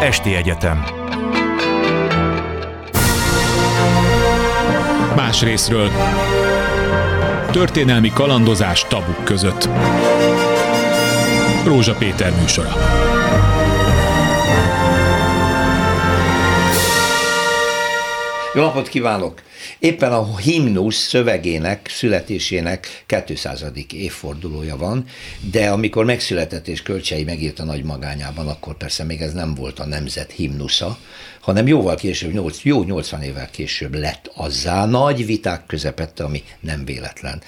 Esti Egyetem. Más részről. Történelmi kalandozás tabuk között. Rózsa Péter műsora. Jó napot kívánok! Éppen a himnusz szövegének, születésének 200. évfordulója van, de amikor megszületett és Kölcsei megírta nagy magányában, akkor persze még ez nem volt a nemzet himnusza, hanem jóval később, 8, jó 80 évvel később lett azzá nagy viták közepette, ami nem véletlen.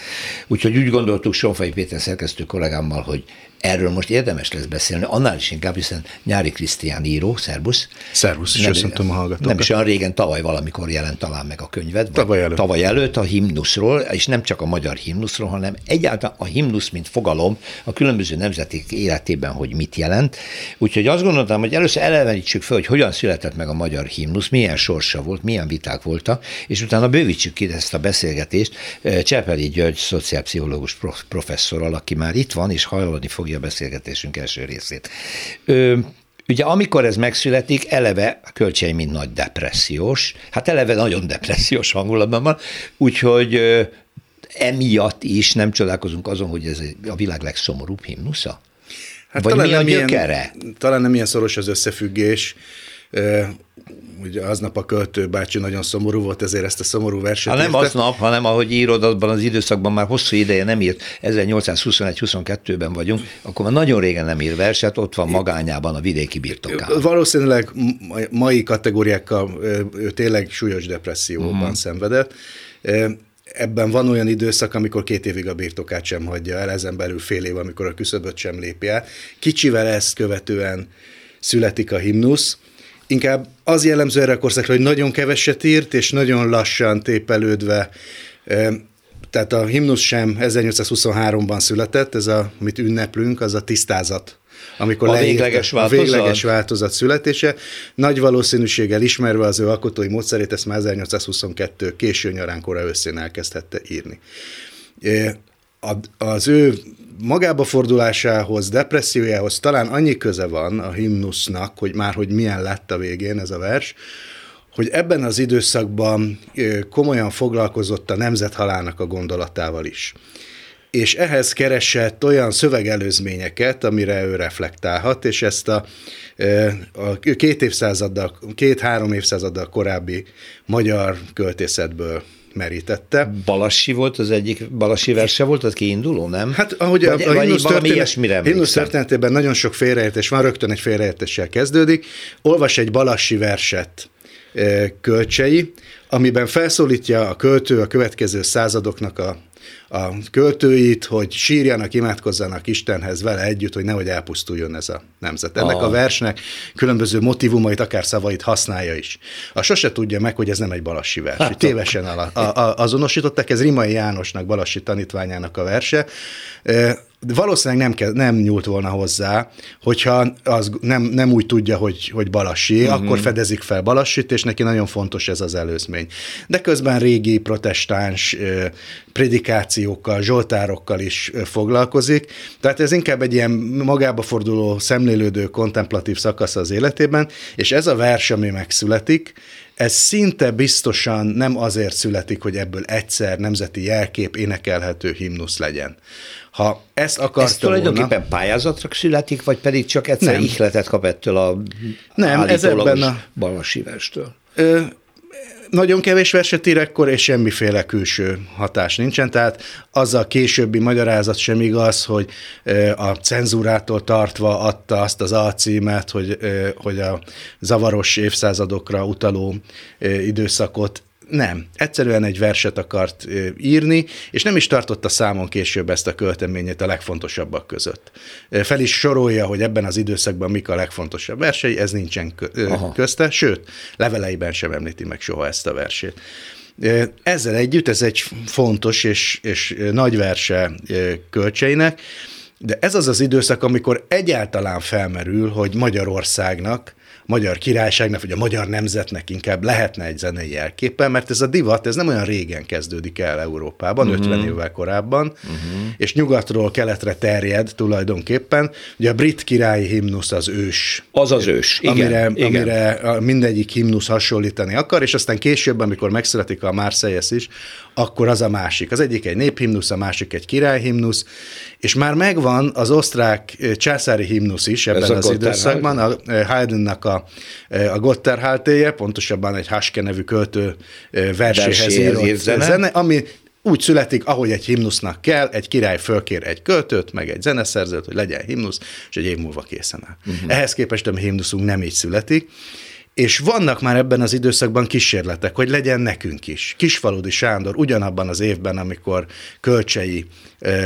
Úgyhogy úgy gondoltuk Sonfai Péter szerkesztő kollégámmal, hogy Erről most érdemes lesz beszélni, annál is inkább, hiszen Nyári Krisztián író, szervusz. Szervusz, és köszöntöm a hallgatókat. Nem is olyan régen, tavaly valamikor jelent talán meg a könyved. Tavaly előtt. Tavaly előtt a himnuszról, és nem csak a magyar himnuszról, hanem egyáltalán a himnusz, mint fogalom a különböző nemzetek életében, hogy mit jelent. Úgyhogy azt gondoltam, hogy először elevenítsük fel, hogy hogyan született meg a magyar himnusz, milyen sorsa volt, milyen viták voltak, és utána bővítsük ki ezt a beszélgetést Csepeli György, szociálpszichológus professzorral, aki már itt van, és hajlani fogja a beszélgetésünk első részét. Ö, Ugye amikor ez megszületik, eleve a költsei mint nagy depressziós, hát eleve nagyon depressziós hangulatban van, úgyhogy emiatt is nem csodálkozunk azon, hogy ez a világ legszomorúbb himnusza? Hát Vagy talán mi a gyökere? Ilyen, talán nem ilyen szoros az összefüggés ugye aznap a költő bácsi nagyon szomorú volt, ezért ezt a szomorú verset Ha nem írta. aznap, hanem ahogy írod, abban az időszakban már hosszú ideje nem írt, 1821-22-ben vagyunk, akkor már nagyon régen nem ír verset, ott van magányában a vidéki birtokán. Valószínűleg mai kategóriákkal ő tényleg súlyos depresszióban uh-huh. szenvedett. Ebben van olyan időszak, amikor két évig a birtokát sem hagyja el, ezen belül fél év, amikor a küszöböt sem lépi el. Kicsivel ezt követően születik a himnusz, inkább az jellemző erre a korszakra, hogy nagyon keveset írt, és nagyon lassan tépelődve tehát a himnusz sem 1823-ban született, ez a, amit ünneplünk, az a tisztázat amikor a végleges, változat? a végleges változat születése. Nagy valószínűséggel ismerve az ő alkotói módszerét, ezt már 1822 késő nyarán, kora őszén elkezdhette írni. Az ő magába fordulásához, depressziójához talán annyi köze van a himnusznak, hogy már hogy milyen lett a végén ez a vers, hogy ebben az időszakban komolyan foglalkozott a nemzethalának a gondolatával is. És ehhez keresett olyan szövegelőzményeket, amire ő reflektálhat, és ezt a, a két évszázaddal, két-három évszázaddal korábbi magyar költészetből merítette. Balassi volt az egyik, Balassi verse volt az kiinduló, nem? Hát ahogy vagy, a, a himnusz, történet, himnusz történetében nagyon sok félreértés van, rögtön egy félreértéssel kezdődik. Olvas egy Balassi verset kölcsei, amiben felszólítja a költő a következő századoknak a a költőit, hogy sírjanak, imádkozzanak Istenhez vele együtt, hogy nehogy elpusztuljon ez a nemzet. Ennek ah. a versnek különböző motivumait, akár szavait használja is. A sose tudja meg, hogy ez nem egy balassi vers. Hát, tévesen a, a, a, azonosították, ez Rimai Jánosnak, balassi tanítványának a verse valószínűleg nem, ke, nem nyúlt volna hozzá, hogyha az nem, nem úgy tudja, hogy, hogy Balassi, uh-huh. akkor fedezik fel Balassit, és neki nagyon fontos ez az előzmény. De közben régi protestáns predikációkkal, zsoltárokkal is foglalkozik, tehát ez inkább egy ilyen magába forduló, szemlélődő, kontemplatív szakasz az életében, és ez a vers, ami megszületik, ez szinte biztosan nem azért születik, hogy ebből egyszer nemzeti jelkép énekelhető himnusz legyen, ha ezt akarta Ez tulajdonképpen volna, pályázatra születik, vagy pedig csak egyszer nem. ihletet kap ettől a nem, ez ebben a balmasívástől? Ö, nagyon kevés verset ír ekkor, és semmiféle külső hatás nincsen, tehát az a későbbi magyarázat sem igaz, hogy a cenzúrától tartva adta azt az alcímet, hogy, hogy a zavaros évszázadokra utaló időszakot nem, egyszerűen egy verset akart írni, és nem is tartotta számon később ezt a költeményét a legfontosabbak között. Fel is sorolja, hogy ebben az időszakban mik a legfontosabb versei, ez nincsen közte, sőt, leveleiben sem említi meg soha ezt a versét. Ezzel együtt ez egy fontos és, és nagy verse kölcseinek, de ez az az időszak, amikor egyáltalán felmerül, hogy Magyarországnak magyar királyságnak, vagy a magyar nemzetnek inkább lehetne egy zenei jelképpen, mert ez a divat, ez nem olyan régen kezdődik el Európában, uh-huh. 50 évvel korábban, uh-huh. és nyugatról keletre terjed tulajdonképpen. Ugye a brit királyi himnusz az ős. Az az ős, igen. Amire, igen. amire mindegyik himnusz hasonlítani akar, és aztán később, amikor megszületik a Marseilles is, akkor az a másik. Az egyik egy néphimnusz, a másik egy királyhimnusz, és már megvan az osztrák császári himnusz is ebben Ez az időszakban, a Haydnnak a, a Gotterhaltéje, pontosabban egy Haske nevű költő verséhez írott zene. zene, ami úgy születik, ahogy egy himnusznak kell, egy király fölkér egy költőt, meg egy zeneszerzőt, hogy legyen himnusz, és egy év múlva készen áll. Uh-huh. Ehhez képest a himnuszunk nem így születik, és vannak már ebben az időszakban kísérletek, hogy legyen nekünk is. Kisfaludi Sándor ugyanabban az évben, amikor Kölcsei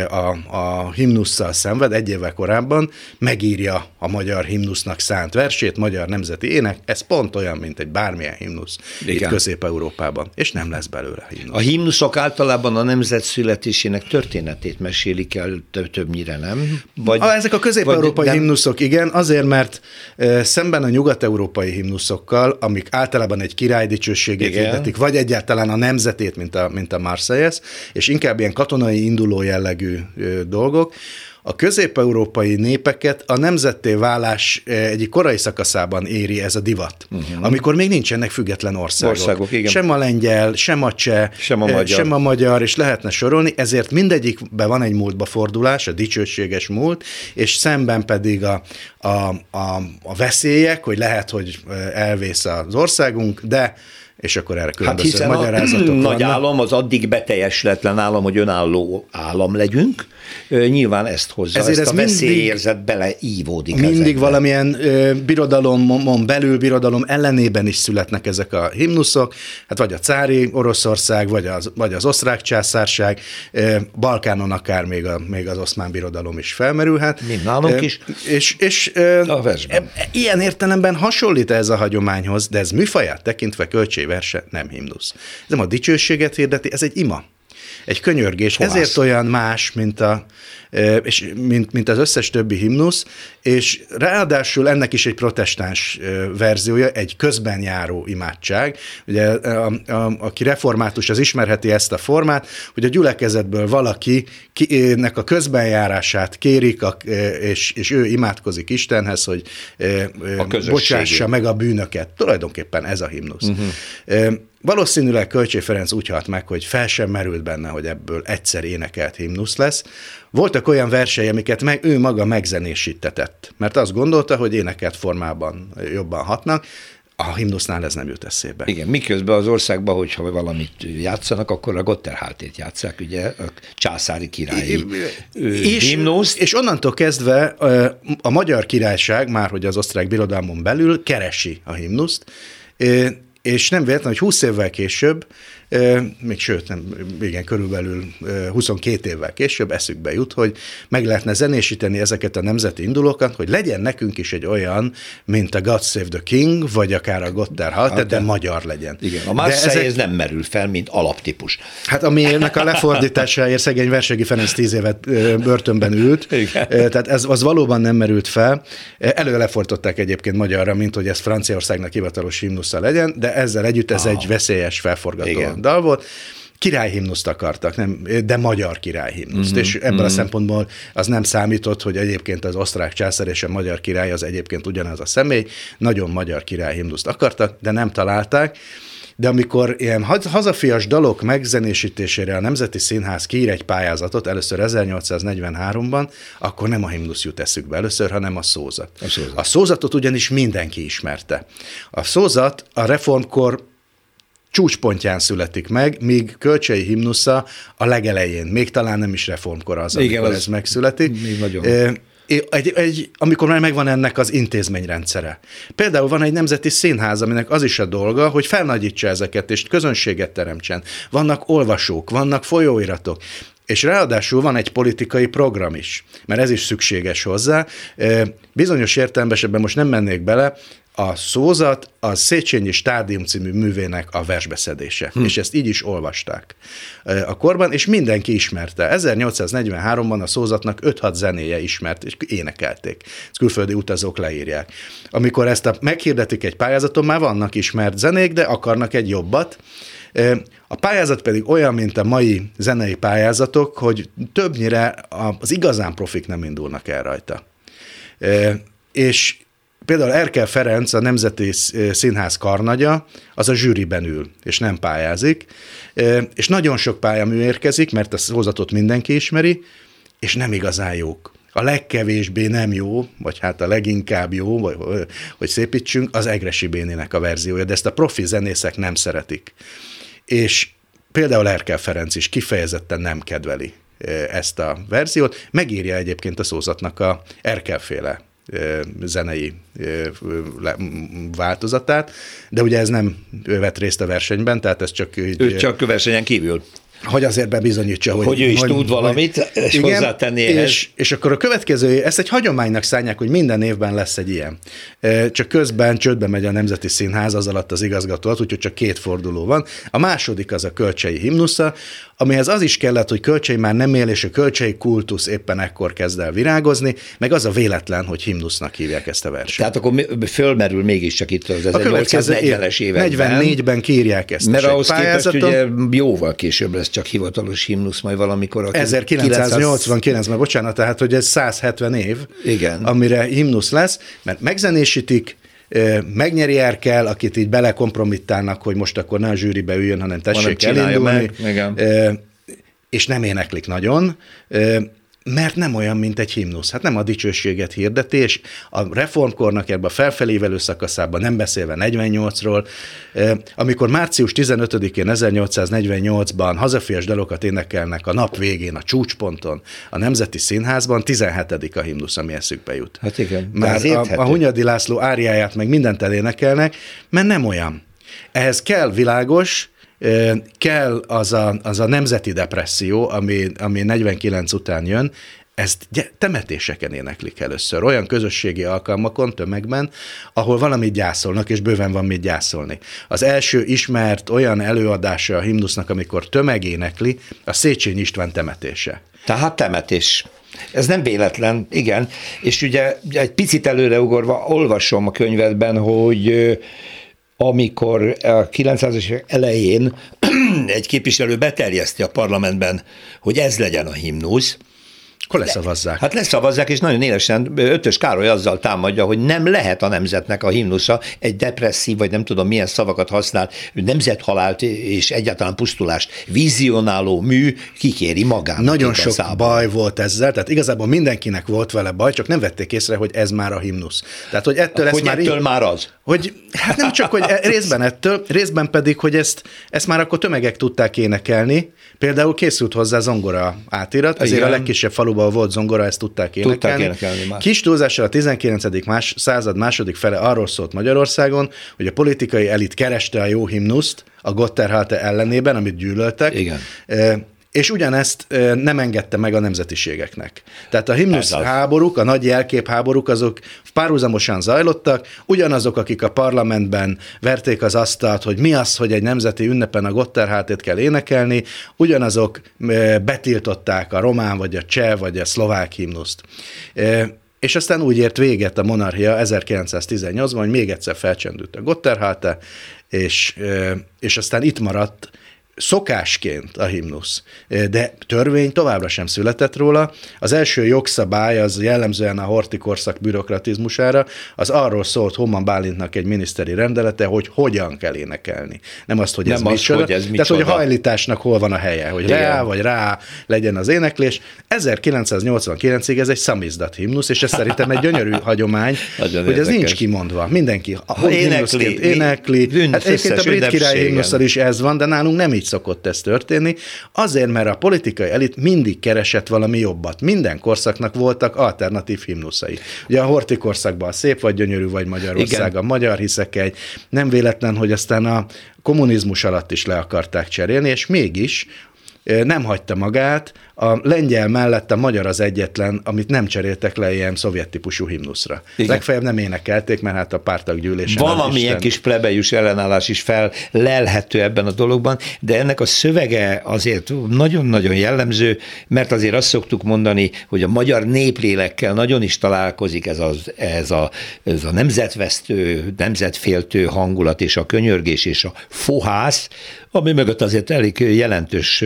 a, a himnusszal szenved, egy évvel korábban megírja a magyar himnusznak szánt versét, magyar nemzeti ének, ez pont olyan, mint egy bármilyen himnusz Igen. itt Közép-Európában, és nem lesz belőle himnusz. A himnuszok általában a nemzet születésének történetét mesélik el többnyire, nem? Vagy, a, ezek a közép-európai himnuszok, igen, azért, mert e, szemben a nyugat-európai himnuszokkal, amik általában egy király dicsőségét hirdetik, vagy egyáltalán a nemzetét, mint a, mint a Marseilles, és inkább ilyen katonai induló jellegű jellegű dolgok. A közép-európai népeket a nemzetté válás egyik korai szakaszában éri ez a divat, uh-huh. amikor még nincsenek független országok. országok igen. Sem a lengyel, sem a cseh, sem a, magyar. sem a magyar, és lehetne sorolni, ezért mindegyikben van egy múltba fordulás, a dicsőséges múlt, és szemben pedig a, a, a, a veszélyek, hogy lehet, hogy elvész az országunk, de és akkor erre különböző hát magyarázatok a nagy állam, az addig beteljesletlen állam, hogy önálló állam legyünk, nyilván ezt hozza, Ezért ezt ez a veszélyérzet beleívódik. Mindig ezekben. valamilyen ö, birodalomon belül, birodalom ellenében is születnek ezek a himnuszok, hát vagy a cári Oroszország, vagy az, vagy az osztrák császárság, ö, Balkánon akár még, a, még az oszmán birodalom is felmerülhet. Mint nálunk is. És, és ö, a e, ilyen értelemben hasonlít ez a hagyományhoz, de ez műfaját tekintve költségverse nem himnusz. Ez nem a dicsőséget hirdeti, ez egy ima egy könyörgés. Hovász. Ezért olyan más, mint, a, és mint, mint az összes többi himnusz, és ráadásul ennek is egy protestáns verziója, egy közben járó imádság. Ugye, a, a, aki református, az ismerheti ezt a formát, hogy a gyülekezetből valaki nek a közbenjárását kérik, a, és, és ő imádkozik Istenhez, hogy bocsássa meg a bűnöket. Tulajdonképpen ez a himnusz. Uh-huh. Valószínűleg Kölcsé Ferenc úgy halt meg, hogy fel sem merült benne, hogy ebből egyszer énekelt himnusz lesz. Voltak olyan versei, amiket meg, ő maga megzenésítetett, mert azt gondolta, hogy énekelt formában jobban hatnak, a himnusznál ez nem jut eszébe. Igen, miközben az országban, hogyha valamit játszanak, akkor a Gotterháltét játszák, ugye, a császári királyi és, himnusz. És onnantól kezdve a magyar királyság, már hogy az osztrák birodalmon belül keresi a himnuszt, és nem véletlen, hogy 20 évvel később még sőt, nem, igen, körülbelül 22 évvel később eszükbe jut, hogy meg lehetne zenésíteni ezeket a nemzeti indulókat, hogy legyen nekünk is egy olyan, mint a God Save the King, vagy akár a Gotthard, hát, de, de magyar legyen. Igen, a Marseille ezek... ez nem merül fel, mint alaptípus. Hát aminek a lefordításáért szegény Versegi Ferenc tíz évet börtönben ült, igen. tehát ez az valóban nem merült fel. Elő lefordították egyébként magyarra, mint hogy ez Franciaországnak hivatalos himnusza legyen, de ezzel együtt ez ah. egy veszélyes felforgató Igen dal volt, királyhimnuszt akartak, nem, de magyar királyhimnuszt, uh-huh, és ebből uh-huh. a szempontból az nem számított, hogy egyébként az osztrák császár és a magyar király az egyébként ugyanaz a személy, nagyon magyar királyhimnuszt akartak, de nem találták, de amikor ilyen hazafias dalok megzenésítésére a Nemzeti Színház kiír egy pályázatot, először 1843-ban, akkor nem a himnusz jut eszükbe először, hanem a szózat. A szózat. A szózatot ugyanis mindenki ismerte. A szózat a reformkor csúcspontján születik meg, míg Kölcsei himnusza a legelején, még talán nem is reformkor az, Igen, amikor az ez megszületik. Még nagyon. Egy, egy, amikor már megvan ennek az intézményrendszere. Például van egy nemzeti színház, aminek az is a dolga, hogy felnagyítsa ezeket, és közönséget teremtsen. Vannak olvasók, vannak folyóiratok. És ráadásul van egy politikai program is, mert ez is szükséges hozzá. Bizonyos értelemben, most nem mennék bele, a szózat a Széchenyi Stádium című művének a versbeszedése, hm. és ezt így is olvasták a korban, és mindenki ismerte. 1843-ban a szózatnak 5-6 zenéje ismert, és énekelték. Ezt külföldi utazók leírják. Amikor ezt a, meghirdetik egy pályázaton, már vannak ismert zenék, de akarnak egy jobbat, a pályázat pedig olyan, mint a mai zenei pályázatok, hogy többnyire az igazán profik nem indulnak el rajta. És Például Erkel Ferenc, a Nemzeti Színház karnagya, az a zsűriben ül, és nem pályázik, és nagyon sok pályamű érkezik, mert a szózatot mindenki ismeri, és nem igazán jók. A legkevésbé nem jó, vagy hát a leginkább jó, vagy, hogy szépítsünk, az Egresi Bénének a verziója, de ezt a profi zenészek nem szeretik. És például Erkel Ferenc is kifejezetten nem kedveli ezt a verziót, megírja egyébként a szózatnak a Erkelféle zenei változatát, de ugye ez nem vett részt a versenyben, tehát ez csak... Ő csak versenyen kívül hogy azért bebizonyítsa, hogy... Hogy ő is hogy, tud valamit, hogy, és igen, hozzátenni ehhez. És, és akkor a következő, ezt egy hagyománynak szállják, hogy minden évben lesz egy ilyen. Csak közben csődbe megy a Nemzeti Színház, az alatt az igazgató úgyhogy csak két forduló van. A második az a kölcsei himnusza, amihez az is kellett, hogy kölcsei már nem él, és a kölcsei kultusz éppen ekkor kezd el virágozni, meg az a véletlen, hogy himnusznak hívják ezt a versenyt. Tehát akkor fölmerül mégiscsak itt az 1840-es években. 44-ben kírják ezt. Mert ahhoz képest ugye jóval később lesz csak hivatalos himnusz majd valamikor. A 1989-ben, bocsánat, tehát hogy ez 170 év, Igen. amire himnusz lesz, mert megzenésítik, megnyeri Erkel, akit így belekompromittálnak, hogy most akkor ne a zsűribe üljön, hanem tessék elindulni. Meg. Igen. És nem éneklik nagyon mert nem olyan, mint egy himnusz. Hát nem a dicsőséget hirdeti, és a reformkornak ebben a felfelévelő szakaszában, nem beszélve 48-ról, amikor március 15-én 1848-ban hazafias dalokat énekelnek a nap végén, a csúcsponton, a Nemzeti Színházban, 17. a himnusz, ami eszükbe jut. Hát igen. Már a, a Hunyadi László áriáját meg mindent elénekelnek, mert nem olyan. Ehhez kell világos, kell az a, az a nemzeti depresszió, ami, ami 49 után jön, ezt temetéseken éneklik először, olyan közösségi alkalmakon, tömegben, ahol valamit gyászolnak, és bőven van mit gyászolni. Az első ismert olyan előadása a himnusznak, amikor tömeg énekli, a Széchenyi István temetése. Tehát temetés. Ez nem véletlen, igen. És ugye egy picit előreugorva olvasom a könyvedben, hogy amikor a 900-as elején egy képviselő beterjeszti a parlamentben, hogy ez legyen a himnusz, akkor leszavazzák. Hát leszavazzák, és nagyon élesen Ötös Károly azzal támadja, hogy nem lehet a nemzetnek a himnusza egy depresszív, vagy nem tudom milyen szavakat használ, nemzethalált és egyáltalán pusztulást vizionáló mű kikéri magát. Nagyon sok baj volt ezzel, tehát igazából mindenkinek volt vele baj, csak nem vették észre, hogy ez már a himnusz. Tehát, hogy ettől, hogy már ettől így, már az? Hogy hát nem csak, hogy e- részben ettől, részben pedig, hogy ezt, ezt már akkor tömegek tudták énekelni, Például készült hozzá zongora átirat, azért Igen. a legkisebb faluban volt zongora, ezt tudták énekelni. Tudták énekelni már. Kis túlzással a 19. Más, század második fele arról szólt Magyarországon, hogy a politikai elit kereste a jó himnuszt a Gotterhalte ellenében, amit gyűlöltek. Igen és ugyanezt nem engedte meg a nemzetiségeknek. Tehát a himnusz háborúk, a nagy jelkép háborúk, azok párhuzamosan zajlottak, ugyanazok, akik a parlamentben verték az asztalt, hogy mi az, hogy egy nemzeti ünnepen a Gotterhátét kell énekelni, ugyanazok betiltották a román, vagy a cseh, vagy a szlovák himnuszt. És aztán úgy ért véget a monarchia 1918-ban, hogy még egyszer felcsendült a Gotterháte, és, és aztán itt maradt szokásként a himnusz, de törvény továbbra sem született róla. Az első jogszabály az jellemzően a hortikorszak bürokratizmusára, az arról szólt Homan Bálintnak egy miniszteri rendelete, hogy hogyan kell énekelni. Nem azt, hogy ez Nem micsoda. Hogy ez micsoda. Tehát, hogy a hajlításnak hol van a helye, hogy Igen. rá vagy rá legyen az éneklés. 1989-ig ez egy szamizdat himnusz, és ez szerintem egy gyönyörű hagyomány, Nagyon hogy érdekes. ez nincs kimondva. Mindenki énekli, énekli. Hát egyébként a brit király himnuszal is ez van, de nálunk nem így szokott ez történni, azért, mert a politikai elit mindig keresett valami jobbat. Minden korszaknak voltak alternatív himnuszai. Ugye a Horti korszakban a Szép vagy Gyönyörű vagy Magyarország, Igen. a Magyar hiszek egy, nem véletlen, hogy aztán a kommunizmus alatt is le akarták cserélni, és mégis nem hagyta magát, a lengyel mellett a magyar az egyetlen, amit nem cseréltek le ilyen szovjet típusú himnuszra. Igen. Legfeljebb nem énekelték, mert hát a pártaggyűlésen. Valamilyen Isten... kis plebejus ellenállás is fel lelhető ebben a dologban, de ennek a szövege azért nagyon-nagyon jellemző, mert azért azt szoktuk mondani, hogy a magyar néplélekkel nagyon is találkozik ez, az, ez, a, ez a nemzetvesztő, nemzetféltő hangulat és a könyörgés és a fohász, ami mögött azért elég jelentős,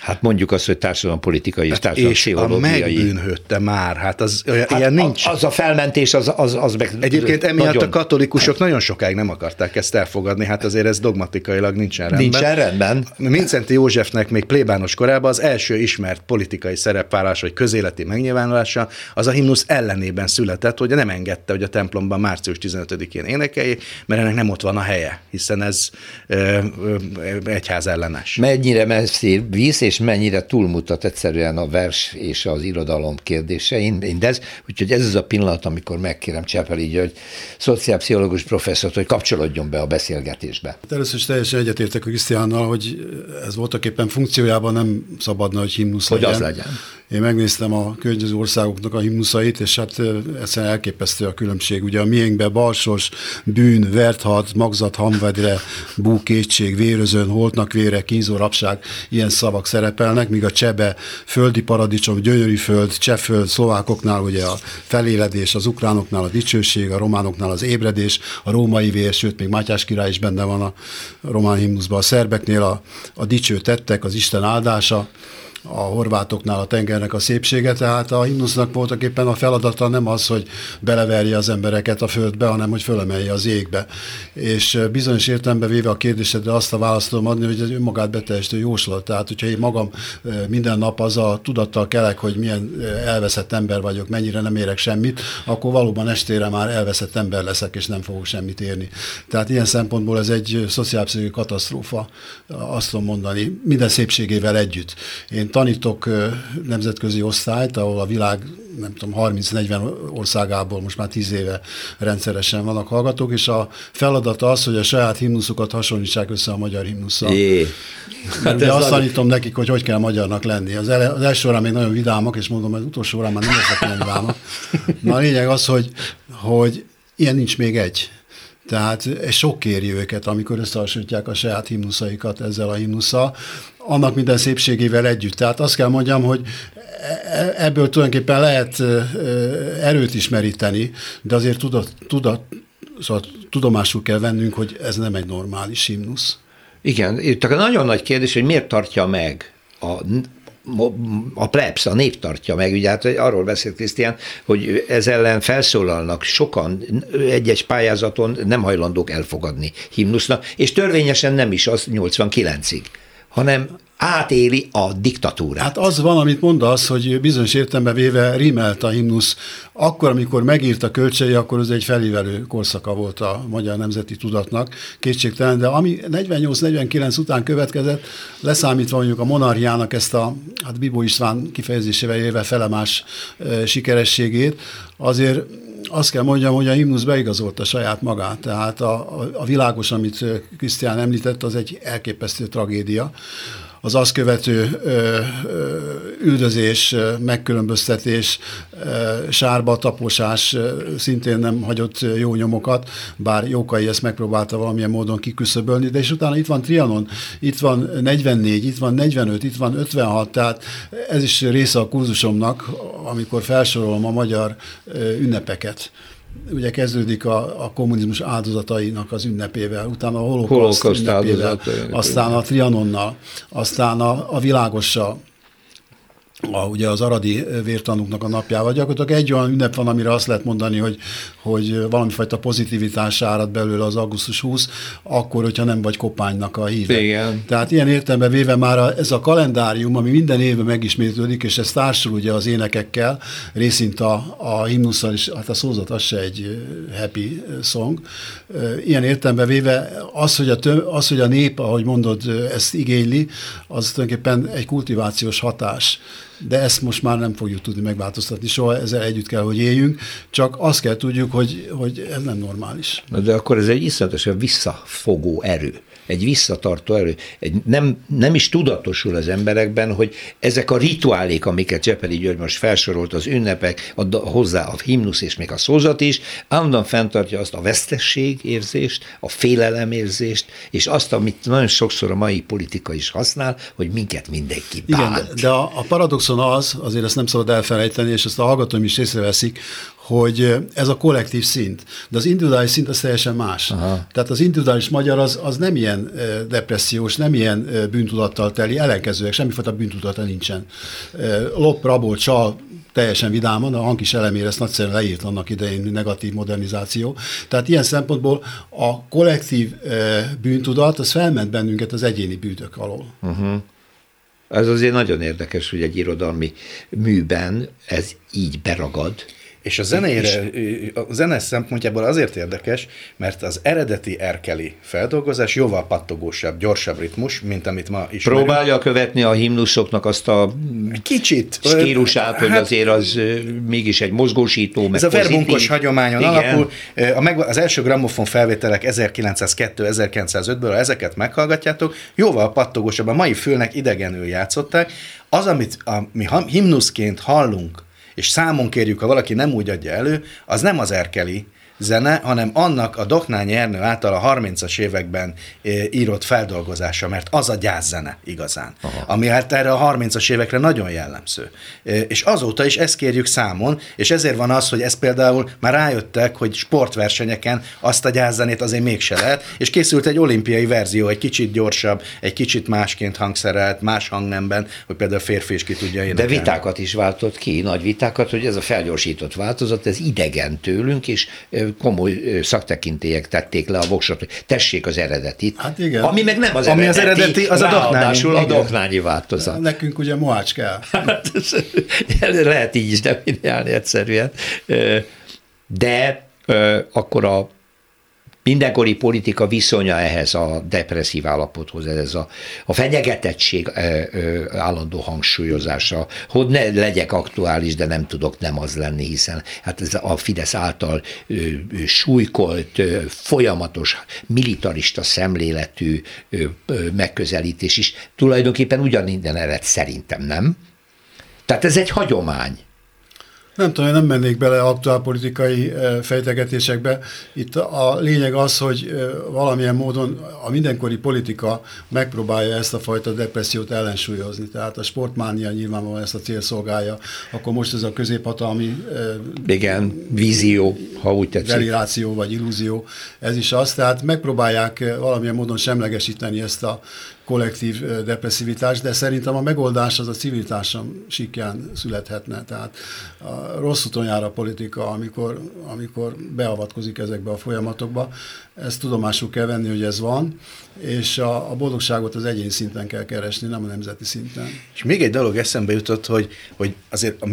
hát mondjuk azt, hogy társadalompolitikai és társadalompszichológiai. És a megbűnhötte már, hát az hát ilyen nincs. Az a felmentés, az, az, az meg Egyébként emiatt nagyon... a katolikusok nagyon sokáig nem akarták ezt elfogadni, hát azért ez dogmatikailag nincsen rendben. Nincsen rendben. Mincenti Józsefnek még plébános korában az első ismert politikai szerepvállás vagy közéleti megnyilvánulása az a himnusz ellenében született, hogy nem engedte, hogy a templomban március 15-én énekeljék, mert ennek nem ott van a helye, hiszen ez ö, ö, egyház ellenes. Mennyire messzi víz, és mennyire túlmutat egyszerűen a vers és az irodalom kérdésein, mindez. Úgyhogy ez az a pillanat, amikor megkérem Csepeli György, szociálpszichológus professzort, hogy kapcsolódjon be a beszélgetésbe. Hát először is teljesen egyetértek a Krisztiánnal, hogy ez voltak éppen funkciójában nem szabadna, hogy himnusz hogy legyen. az legyen. Én megnéztem a környező országoknak a himnuszait, és hát egyszerűen elképesztő a különbség. Ugye a miénkben balsos, bűn, verthat, magzat, hamvedre, búkétség, vérözön, holtnak vére, kínzó, rapság, ilyen szavak szerepelnek, míg a csebe, földi paradicsom, gyönyörű föld, csehföld, szlovákoknál ugye a feléledés, az ukránoknál a dicsőség, a románoknál az ébredés, a római vér, sőt, még Mátyás király is benne van a román himnuszban, a szerbeknél a, a dicső tettek, az Isten áldása, a horvátoknál a tengernek a szépsége, tehát a himnusznak voltak éppen a feladata nem az, hogy beleverje az embereket a földbe, hanem hogy fölemelje az égbe. És bizonyos értelemben véve a kérdésedre azt a választ tudom adni, hogy ez önmagát beteljesítő jóslat. Tehát, hogyha én magam minden nap az a tudattal kelek, hogy milyen elveszett ember vagyok, mennyire nem érek semmit, akkor valóban estére már elveszett ember leszek, és nem fogok semmit érni. Tehát ilyen szempontból ez egy szociálpszichológiai katasztrófa, azt tudom mondani, minden szépségével együtt. Én tanítok nemzetközi osztályt, ahol a világ nem tudom, 30-40 országából most már 10 éve rendszeresen vannak hallgatók, és a feladata az, hogy a saját himnuszokat hasonlítsák össze a magyar himnusszal. Jé. Hát ugye azt tanítom nekik, hogy hogy kell magyarnak lenni. Az, ele, az első órán még nagyon vidámak, és mondom, az utolsó órán már nem leszek olyan vidámak. Na a lényeg az, hogy, hogy ilyen nincs még egy. Tehát sok kéri őket, amikor összehasonlítják a saját himnuszaikat ezzel a himnusszal, annak minden szépségével együtt. Tehát azt kell mondjam, hogy e-, ebből tulajdonképpen lehet erőt is meríteni, de azért tudat, tudat, szóval tudomásul kell vennünk, hogy ez nem egy normális himnusz. Igen, itt a nagyon nagy kérdés, hogy miért tartja meg a a plebs, a nép tartja meg, ugye hát arról beszélt Krisztián, hogy ez ellen felszólalnak sokan, egyes pályázaton nem hajlandók elfogadni himnusznak, és törvényesen nem is az 89-ig hanem átéli a diktatúrát. Hát az van, amit mondasz, hogy bizonyos értelemben véve rímelt a himnusz. Akkor, amikor megírta kölcsei, akkor ez egy felívelő korszaka volt a magyar nemzeti tudatnak, kétségtelen, de ami 48-49 után következett, leszámítva mondjuk a monarchiának ezt a, hát Bibó István kifejezésével élve felemás e, sikerességét, azért azt kell mondjam, hogy a himnusz beigazolta saját magát, tehát a, a, a világos, amit Krisztián említett, az egy elképesztő tragédia az azt követő ö, ö, üldözés, megkülönböztetés, ö, sárba taposás szintén nem hagyott jó nyomokat, bár Jókai ezt megpróbálta valamilyen módon kiküszöbölni, de és utána itt van Trianon, itt van 44, itt van 45, itt van 56, tehát ez is része a kurzusomnak, amikor felsorolom a magyar ünnepeket ugye kezdődik a, a kommunizmus áldozatainak az ünnepével, utána a holokauszt ünnepével, aztán a Trianonnal, aztán a, a világossal, a, ugye az aradi vértanúknak a napjával. Gyakorlatilag egy olyan ünnep van, amire azt lehet mondani, hogy, hogy valami fajta pozitivitás árad belőle az augusztus 20, akkor, hogyha nem vagy kopánynak a híve. Igen. Tehát ilyen értelemben véve már a, ez a kalendárium, ami minden évben megismétlődik, és ez társul ugye az énekekkel, részint a, a himnusszal is, hát a szózat az se egy happy song. Ilyen értelemben véve az, hogy a, töm, az, hogy a nép, ahogy mondod, ezt igényli, az tulajdonképpen egy kultivációs hatás de ezt most már nem fogjuk tudni megváltoztatni, soha ezzel együtt kell, hogy éljünk, csak azt kell tudjuk, hogy, hogy ez nem normális. De akkor ez egy iszonyatosan visszafogó erő egy visszatartó erő. Egy nem, nem is tudatosul az emberekben, hogy ezek a rituálék, amiket Csepeli György most felsorolt, az ünnepek, a, hozzá a himnusz és még a szózat is, állandóan fenntartja azt a vesztesség érzést, a félelemérzést, és azt, amit nagyon sokszor a mai politika is használ, hogy minket mindenki bánt. Igen, de a, a paradoxon az, azért ezt nem szabad elfelejteni, és ezt a hallgatóim is észreveszik, hogy ez a kollektív szint, de az individuális szint az teljesen más. Aha. Tehát az individuális magyar az, az nem ilyen depressziós, nem ilyen bűntudattal teli, ellenkezőleg semmifajta bűntudata nincsen. Lop, rabol, csal, teljesen vidáman, a hangkis elemére ezt nagyszerűen leírt annak idején negatív modernizáció. Tehát ilyen szempontból a kollektív bűntudat, az felment bennünket az egyéni bűtök alól. Uh-huh. Ez azért nagyon érdekes, hogy egy irodalmi műben ez így beragad, és a zeneire, a zene szempontjából azért érdekes, mert az eredeti erkeli feldolgozás jóval pattogósabb, gyorsabb ritmus, mint amit ma is. Próbálja követni a himnuszoknak azt a kicsit stílusát, hogy hát, azért az mégis egy mozgósító, meg Ez a verbunkos hagyományon Igen. alapul. A meg, az első gramofon felvételek 1902-1905-ből, ezeket meghallgatjátok, jóval pattogósabb, a mai fülnek idegenül játszották. Az, amit a, mi himnuszként hallunk és számon kérjük, ha valaki nem úgy adja elő, az nem az erkeli, zene, hanem annak a Doknányi Ernő által a 30-as években eh, írott feldolgozása, mert az a gyászene igazán, Aha. ami hát erre a 30-as évekre nagyon jellemző. Eh, és azóta is ezt kérjük számon, és ezért van az, hogy ez például már rájöttek, hogy sportversenyeken azt a gyászzenét azért mégse lehet, és készült egy olimpiai verzió, egy kicsit gyorsabb, egy kicsit másként hangszerelt, más hangnemben, hogy például a férfi is ki tudja énekelni. De vitákat is váltott ki, nagy vitákat, hogy ez a felgyorsított változat, ez idegen tőlünk, és komoly szaktekintélyek tették le a voksot, tessék az eredetit. Hát igen. Ami meg nem az Ami eredeti, az eredeti, az a doknányi. a doknányi változat. Nekünk ugye moács kell. Hát, lehet így is definiálni egyszerűen. De akkor a mindenkori politika viszonya ehhez a depresszív állapothoz, ez a, a fenyegetettség állandó hangsúlyozása, hogy ne legyek aktuális, de nem tudok nem az lenni, hiszen hát ez a Fidesz által súlykolt, folyamatos, militarista szemléletű megközelítés is tulajdonképpen ugyaninnen ered szerintem, nem? Tehát ez egy hagyomány. Nem tudom, én nem mennék bele aktuálpolitikai fejtegetésekbe. Itt a lényeg az, hogy valamilyen módon a mindenkori politika megpróbálja ezt a fajta depressziót ellensúlyozni. Tehát a sportmánia nyilvánvalóan ezt a cél szolgálja. Akkor most ez a középhatalmi... Igen, vízió, ha úgy tetszik. Deliráció vagy illúzió, ez is az. Tehát megpróbálják valamilyen módon semlegesíteni ezt a kollektív depresszivitás, de szerintem a megoldás az a civil társadalom sikján születhetne. Tehát a rossz úton jár a politika, amikor, amikor beavatkozik ezekbe a folyamatokba. Ezt tudomásul kell venni, hogy ez van, és a, a boldogságot az egyén szinten kell keresni, nem a nemzeti szinten. És még egy dolog eszembe jutott, hogy, hogy azért a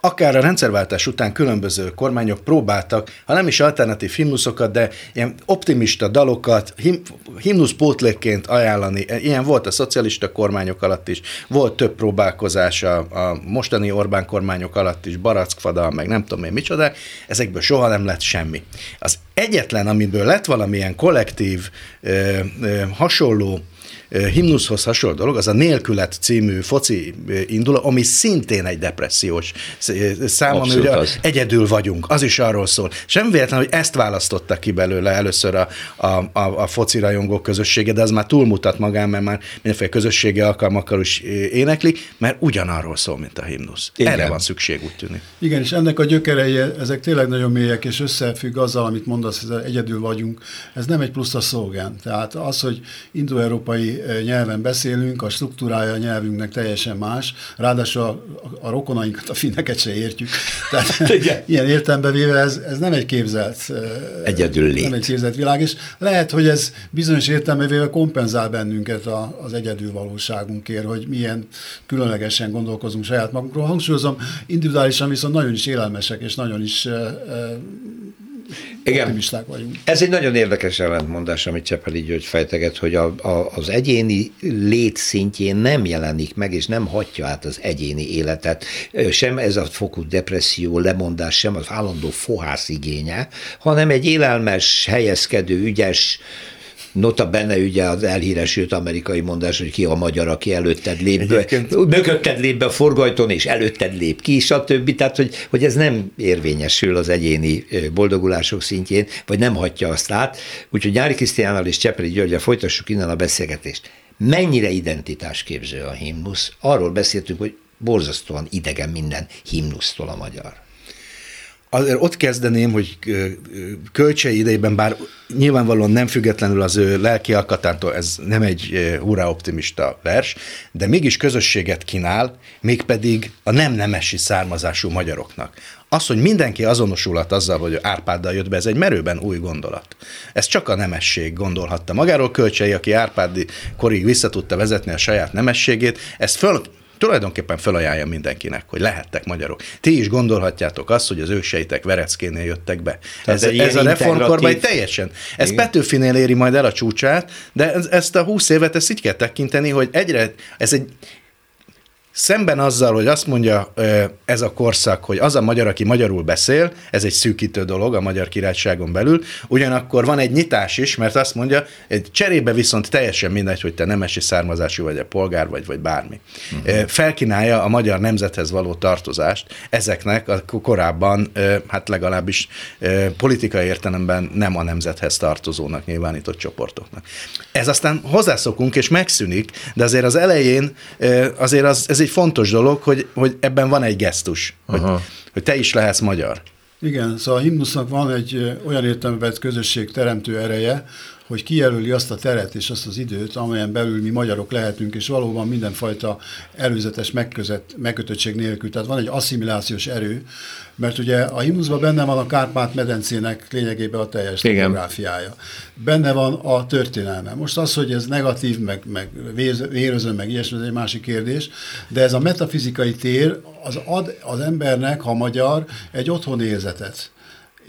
akár a rendszerváltás után különböző kormányok próbáltak, ha nem is alternatív himnuszokat, de ilyen optimista dalokat him, himnuszpótlékként ajánlani. Ilyen volt a szocialista kormányok alatt is, volt több próbálkozás a, a mostani Orbán kormányok alatt is, Barackfada, meg nem tudom én micsoda, ezekből soha nem lett semmi. Az egyetlen, amiből lett valamilyen kollektív, ö, ö, hasonló himnuszhoz hasonló dolog, az a Nélkület című foci induló, ami szintén egy depressziós szám, ami ugye az. egyedül vagyunk, az is arról szól. Sem véletlen, hogy ezt választottak ki belőle először a, a, a, a foci rajongók közössége, de az már túlmutat magán, mert már mindenféle közösségi alkalmakkal is éneklik, mert ugyanarról szól, mint a himnusz. Igen. Erre van szükség, úgy tűnik. Igen, és ennek a gyökerei, ezek tényleg nagyon mélyek, és összefügg azzal, amit mondasz, hogy egyedül vagyunk. Ez nem egy plusz a szolgán. Tehát az, hogy indoeurópai nyelven beszélünk, a struktúrája a nyelvünknek teljesen más, ráadásul a, a rokonainkat, a finneket se értjük. Tehát ilyen értelembe véve ez, ez nem egy képzelt Egyedül lét. nem egy képzelt világ, és lehet, hogy ez bizonyos értelembe véve kompenzál bennünket a, az egyedül valóságunkért, hogy milyen különlegesen gondolkozunk saját magunkról. Hangsúlyozom, individuálisan viszont nagyon is élelmesek, és nagyon is Igen. optimisták vagyunk. Ez egy nagyon érdekes ellentmondás, amit Csepeli György fejteget, hogy a, a, az egyéni létszintjén nem jelenik meg, és nem hatja át az egyéni életet. Sem ez a fokú depresszió, lemondás, sem az állandó fohász igénye, hanem egy élelmes, helyezkedő, ügyes, Nota benne ugye az elhíresült amerikai mondás, hogy ki a magyar, aki előtted lép be, mögötted lép be a forgajton, és előtted lép ki, stb. Tehát, hogy, hogy ez nem érvényesül az egyéni boldogulások szintjén, vagy nem hagyja azt át. Úgyhogy Nyári Krisztiánnal és Csepeli Györgyel folytassuk innen a beszélgetést. Mennyire identitásképző a himnusz? Arról beszéltünk, hogy borzasztóan idegen minden himnusztól a magyar azért ott kezdeném, hogy kölcsei idejében, bár nyilvánvalóan nem függetlenül az ő lelki alkatától, ez nem egy hurrá optimista vers, de mégis közösséget kínál, mégpedig a nem nemesi származású magyaroknak. Az, hogy mindenki azonosulat azzal, hogy Árpáddal jött be, ez egy merőben új gondolat. Ez csak a nemesség gondolhatta magáról. Kölcsei, aki Árpádi korig vissza tudta vezetni a saját nemességét, ezt föl tulajdonképpen felajánlja mindenkinek, hogy lehettek magyarok. Ti is gondolhatjátok azt, hogy az őseitek Vereckénél jöttek be. Ez, ez, ez a reformkorban teljesen. Ez Igen. Petőfinél éri majd el a csúcsát, de ezt a húsz évet ezt így kell tekinteni, hogy egyre, ez egy Szemben azzal, hogy azt mondja ez a korszak, hogy az a magyar, aki magyarul beszél, ez egy szűkítő dolog a magyar királyságon belül, ugyanakkor van egy nyitás is, mert azt mondja, egy cserébe viszont teljesen mindegy, hogy te nemesi származású vagy, a polgár vagy, vagy bármi. Uh-huh. Felkínálja a magyar nemzethez való tartozást ezeknek a korábban, hát legalábbis politikai értelemben nem a nemzethez tartozónak nyilvánított csoportoknak. Ez aztán hozzászokunk és megszűnik, de azért az elején azért az, ez egy egy fontos dolog, hogy, hogy ebben van egy gesztus, hogy, hogy te is lehetsz magyar. Igen, szóval a himnusznak van egy olyan értelmeben közösség teremtő ereje, hogy kijelöli azt a teret és azt az időt, amelyen belül mi magyarok lehetünk, és valóban mindenfajta előzetes megközött, megkötöttség nélkül. Tehát van egy asszimilációs erő, mert ugye a himnuszban benne van a Kárpát-medencének lényegében a teljes demográfiája. Benne van a történelme. Most az, hogy ez negatív, meg, meg vérözön, meg ilyesmi, ez egy másik kérdés, de ez a metafizikai tér az ad az embernek, ha magyar, egy otthonérzetet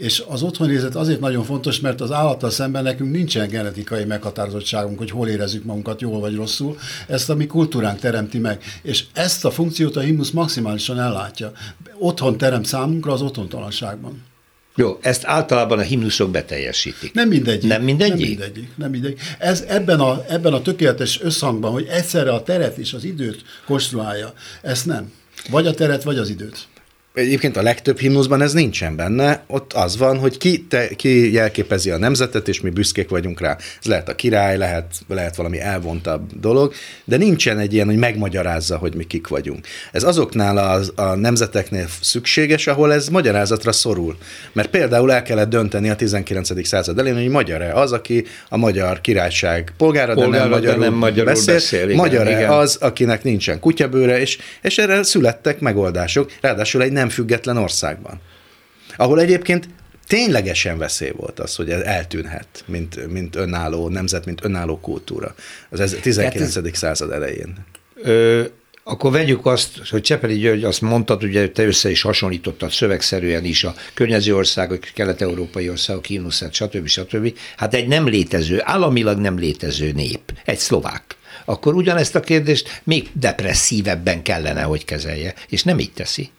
és az otthonrészet azért nagyon fontos, mert az állattal szemben nekünk nincsen genetikai meghatározottságunk, hogy hol érezzük magunkat jól vagy rosszul. Ezt a mi kultúránk teremti meg. És ezt a funkciót a himnusz maximálisan ellátja. Otthon teremt számunkra az otthontalanságban. Jó, ezt általában a himnuszok beteljesítik. Nem mindegyik. Nem mindegyik? Nem mindegyik. Nem mindegyik. Ez ebben a, ebben a tökéletes összhangban, hogy egyszerre a teret és az időt konstruálja, ezt nem. Vagy a teret, vagy az időt. Egyébként a legtöbb himnuszban ez nincsen benne, ott az van, hogy ki, te, ki jelképezi a nemzetet, és mi büszkék vagyunk rá. Ez lehet a király, lehet, lehet valami elvontabb dolog, de nincsen egy ilyen, hogy megmagyarázza, hogy mi kik vagyunk. Ez azoknál a, a nemzeteknél szükséges, ahol ez magyarázatra szorul. Mert például el kellett dönteni a 19. század elején, hogy magyar-e az, aki a magyar királyság polgára, polgára de nem magyarul, de nem magyarul beszél, beszél magyar-e az, akinek nincsen kutyabőre, és, és erre születtek megoldások, ráadásul egy nem független országban. Ahol egyébként ténylegesen veszély volt az, hogy ez eltűnhet, mint, mint önálló nemzet, mint önálló kultúra. Az 19. Hát ez, század elején. Ö, akkor vegyük azt, hogy Csepeli György azt mondtad, ugye te össze is hasonlítottad szövegszerűen is a környező országok, kelet-európai országok, Kínuszát, stb. stb. Hát egy nem létező, államilag nem létező nép, egy szlovák akkor ugyanezt a kérdést még depresszívebben kellene, hogy kezelje, és nem így teszi.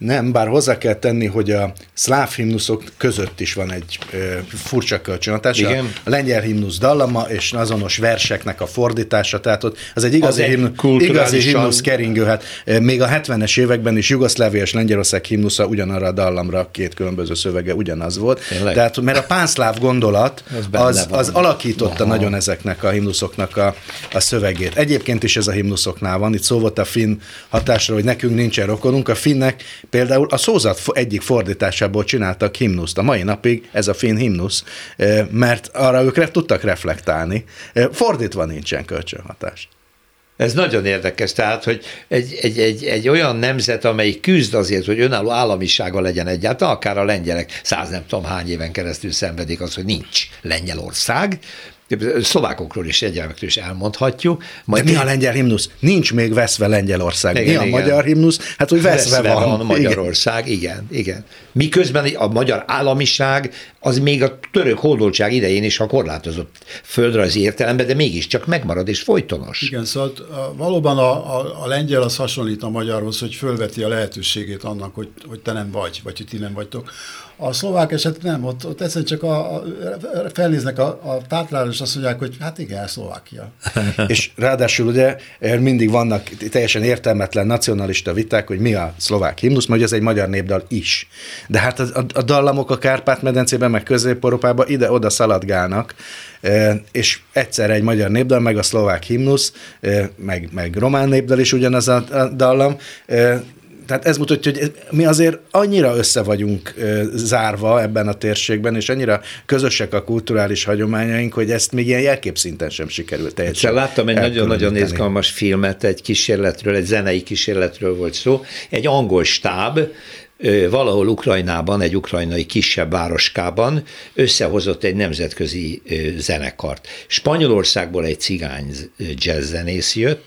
Nem, bár hozzá kell tenni, hogy a szláv himnuszok között is van egy ö, furcsa kölcsönhatás. Igen. A lengyel himnusz dallama és azonos verseknek a fordítása, tehát ott az egy igazi, az himnusz, egy igazi himnusz keringő. Hát, még a 70-es években is Jugoszlávia és Lengyelország himnusza ugyanarra a dallamra, két különböző szövege ugyanaz volt. Tényleg? Tehát, mert a pánszláv gondolat az, az alakította Aha. nagyon ezeknek a himnuszoknak a, a szövegét. Egyébként is ez a himnuszoknál van, itt szó volt a finn hatásról, hogy nekünk nincsen rokonunk, a finnek Például a szózat egyik fordításából csináltak himnuszt. A mai napig ez a finn himnusz, mert arra ők tudtak reflektálni. Fordítva nincsen kölcsönhatás. Ez nagyon érdekes, tehát, hogy egy, egy, egy, egy olyan nemzet, amelyik küzd azért, hogy önálló államisága legyen egyáltalán, akár a lengyelek száz nem tudom hány éven keresztül szenvedik az, hogy nincs Lengyelország, szlovákokról is, egyelmekről is elmondhatjuk. Majd De mi a lengyel himnusz? Nincs még veszve Lengyelország. Igen, mi a igen. magyar himnusz? Hát, hogy veszve, veszve van. van Magyarország, igen. igen, igen. Miközben a magyar államiság az még a török hódoltság idején is, ha korlátozott földrajzi értelemben, de mégiscsak megmarad és folytonos. Igen, szóval valóban a, a, a lengyel az hasonlít a magyarhoz, hogy fölveti a lehetőségét annak, hogy, hogy te nem vagy, vagy hogy ti nem vagytok. A szlovák eset nem, ott, ott egyszerűen csak a, a, felnéznek a, a táplára, és azt mondják, hogy hát igen, Szlovákia. és ráadásul ugye mindig vannak teljesen értelmetlen nacionalista viták, hogy mi a szlovák himnusz, mert ez egy magyar népdal is. De hát a, a, a dallamok a Kárpát-medencében, meg Közép-Európában ide-oda szaladgálnak, és egyszer egy magyar népdal, meg a szlovák himnusz, meg, meg román népdal is ugyanaz a dallam, tehát ez mutatja, hogy mi azért annyira össze vagyunk zárva ebben a térségben, és annyira közösek a kulturális hagyományaink, hogy ezt még ilyen jelképszinten sem sikerült teljesen. Láttam egy nagyon-nagyon izgalmas filmet, egy kísérletről, egy zenei kísérletről volt szó. Egy angol stáb valahol Ukrajnában, egy ukrajnai kisebb városkában összehozott egy nemzetközi zenekart. Spanyolországból egy cigány jazzzenész jött,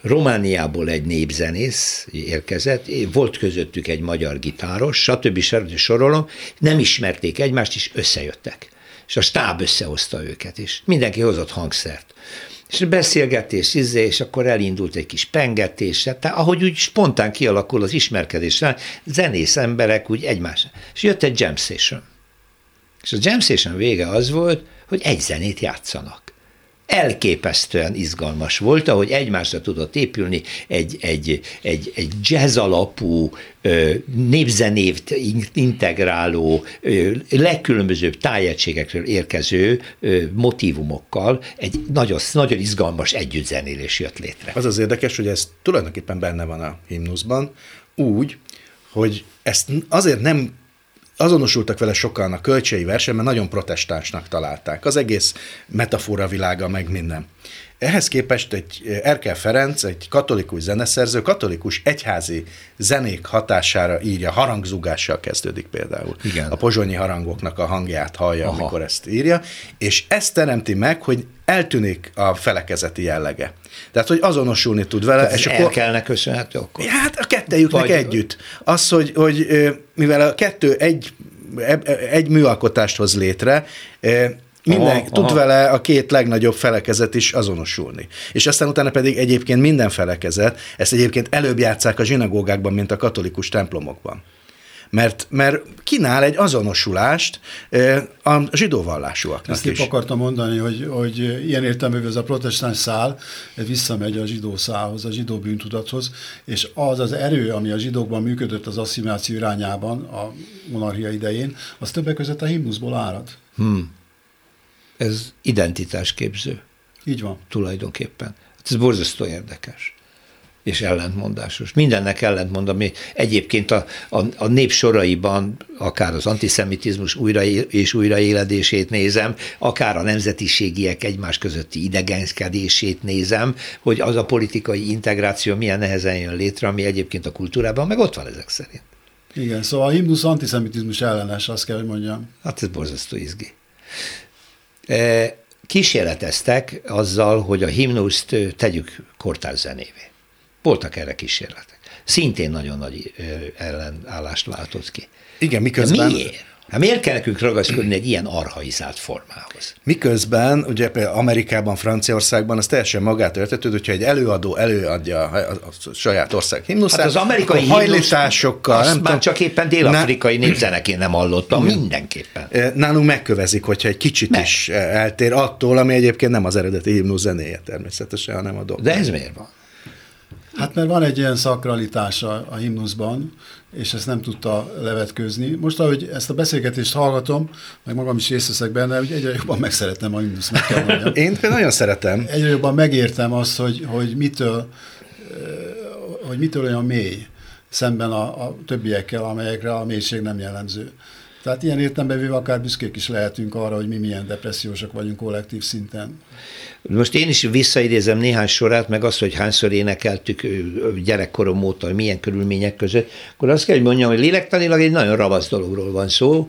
Romániából egy népzenész érkezett, volt közöttük egy magyar gitáros, stb. stb. sorolom, nem ismerték egymást, és összejöttek. És a stáb összehozta őket, és mindenki hozott hangszert és beszélgetés, izé, és akkor elindult egy kis pengetés, tehát ahogy úgy spontán kialakul az ismerkedés, zenész emberek úgy egymás. És jött egy jam session. És a jam session vége az volt, hogy egy zenét játszanak elképesztően izgalmas volt, ahogy egymásra tudott épülni egy, egy, egy, egy jazz alapú, népzenévt integráló, legkülönbözőbb tájegységekről érkező motivumokkal egy nagyon, nagyon izgalmas együttzenélés jött létre. Az az érdekes, hogy ez tulajdonképpen benne van a himnuszban, úgy, hogy ezt azért nem azonosultak vele sokan a kölcsei versen, mert nagyon protestánsnak találták. Az egész metafora világa, meg minden. Ehhez képest egy Erkel Ferenc, egy katolikus zeneszerző, katolikus egyházi zenék hatására írja, harangzugással kezdődik például. Igen. A pozsonyi harangoknak a hangját hallja, Aha. amikor ezt írja, és ezt teremti meg, hogy eltűnik a felekezeti jellege. Tehát, hogy azonosulni tud vele. Tehát és akkor, Erkelnek köszönhető akkor? Hát a kettejüknek Vagy... együtt. Az, hogy, hogy mivel a kettő egy, egy műalkotást hoz létre, minden, aha, tud aha. vele a két legnagyobb felekezet is azonosulni. És aztán utána pedig egyébként minden felekezet, ezt egyébként előbb játszák a zsinagógákban, mint a katolikus templomokban. Mert, mert kínál egy azonosulást a zsidó vallásúaknak Ezt is. akartam mondani, hogy, hogy ilyen értelmű ez a protestáns szál visszamegy a zsidó szálhoz, a zsidó bűntudathoz, és az az erő, ami a zsidókban működött az asszimiláció irányában a monarchia idején, az többek között a himnuszból árad. Hmm ez identitásképző. Így van. Tulajdonképpen. Hát ez borzasztó érdekes és ellentmondásos. Mindennek ellentmond, ami egyébként a, a, a nép soraiban, akár az antiszemitizmus újra és újraéledését nézem, akár a nemzetiségiek egymás közötti idegenkedését nézem, hogy az a politikai integráció milyen nehezen jön létre, ami egyébként a kultúrában meg ott van ezek szerint. Igen, szóval a himnusz antiszemitizmus ellenes, azt kell, hogy mondjam. Hát ez borzasztó izgi kísérleteztek azzal, hogy a himnuszt tegyük kortárs zenévé. Voltak erre kísérletek. Szintén nagyon nagy ellenállást látott ki. Igen, miközben... De miért? Hát miért kell nekünk ragaszkodni egy ilyen arhaizált formához? Miközben, ugye például Amerikában, Franciaországban az teljesen magát értetődő, hogyha egy előadó előadja a, saját ország himnuszát, hát az amerikai hajlításokkal, azt nem már tudom, csak éppen dél-afrikai ne, népzenekén nem hallottam, mindenképpen. Nálunk megkövezik, hogyha egy kicsit Meg. is eltér attól, ami egyébként nem az eredeti himnusz zenéje természetesen, hanem a dolog. De ez miért van? Hát mert van egy ilyen szakralitás a, himnuszban, és ezt nem tudta levetkőzni. Most, ahogy ezt a beszélgetést hallgatom, meg magam is részt veszek benne, hogy egyre jobban megszerettem a himnusz, meg kell mondjam. Én nagyon szeretem. Egyre jobban megértem azt, hogy, hogy mitől, hogy mitől olyan mély szemben a, a többiekkel, amelyekre a mélység nem jellemző. Tehát ilyen értelemben véve akár büszkék is lehetünk arra, hogy mi milyen depressziósak vagyunk kollektív szinten. Most én is visszaidézem néhány sorát, meg azt, hogy hányszor énekeltük gyerekkorom óta, milyen körülmények között, akkor azt kell, hogy mondjam, hogy lélektanilag egy nagyon ravasz dologról van szó.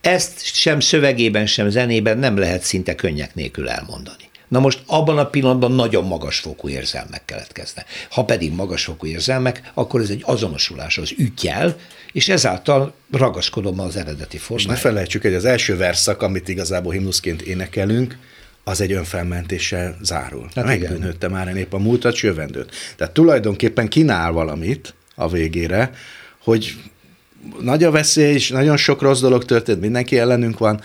Ezt sem szövegében, sem zenében nem lehet szinte könnyek nélkül elmondani. Na most abban a pillanatban nagyon magasfokú érzelmek keletkeznek. Ha pedig magasfokú érzelmek, akkor ez egy azonosulás az ügyjel, és ezáltal ragaszkodom az eredeti formára. És ne felejtsük, hogy az első verszak, amit igazából himnuszként énekelünk, az egy önfelmentéssel zárul. Hát Megbűnődte már a nép a múltat, jövendőt. Tehát tulajdonképpen kínál valamit a végére, hogy nagy a veszély, és nagyon sok rossz dolog történt, mindenki ellenünk van,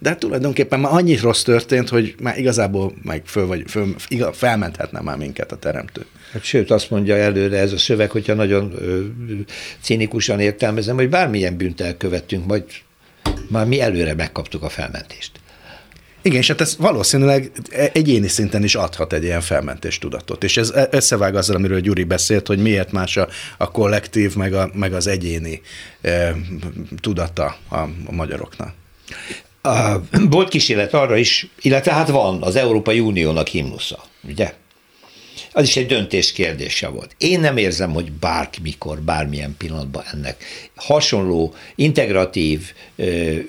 de tulajdonképpen már annyi rossz történt, hogy már igazából meg föl, vagy föl, igaz, felmenthetne már minket a teremtő. Hát sőt, azt mondja előre ez a szöveg, hogyha nagyon ö, cinikusan értelmezem, hogy bármilyen bűnt elkövettünk, majd már mi előre megkaptuk a felmentést. Igen, és hát ez valószínűleg egyéni szinten is adhat egy ilyen felmentés tudatot. És ez összevág azzal, amiről Gyuri beszélt, hogy miért más a, a kollektív, meg, a, meg az egyéni e, tudata a, a magyaroknak. A, volt kísérlet arra is, illetve hát van az Európai Uniónak himnusza, ugye? az is egy döntés kérdése volt. Én nem érzem, hogy bármikor, bármilyen pillanatban ennek hasonló, integratív,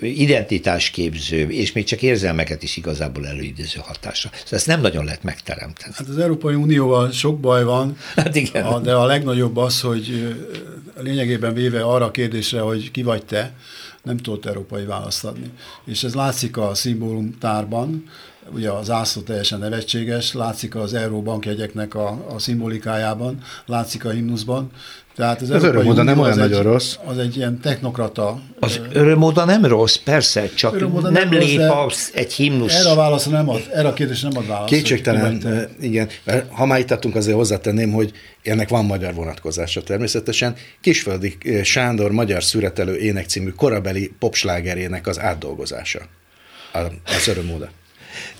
identitásképző, és még csak érzelmeket is igazából előidéző hatása. Szóval ezt nem nagyon lehet megteremteni. Hát az Európai Unióval sok baj van, hát igen. de a legnagyobb az, hogy lényegében véve arra a kérdésre, hogy ki vagy te, nem tudott európai választ adni. És ez látszik a szimbólumtárban, ugye az ászló teljesen nevetséges, látszik az euróbank jegyeknek a, a szimbolikájában, látszik a himnuszban, tehát az az örömóda nem olyan nagyon egy, rossz. Az egy ilyen technokrata. Az örömóda nem rossz, persze, csak nem, nem lép az egy himnusz. Erre a válasz nem ad, erre a kérdés nem ad választ. Kétségtelen, igen. Ha már itt adtunk, azért hozzátenném, hogy ennek van magyar vonatkozása természetesen. Kisföldi Sándor magyar szüretelő ének című korabeli popslágerének az átdolgozása. Az örömóda.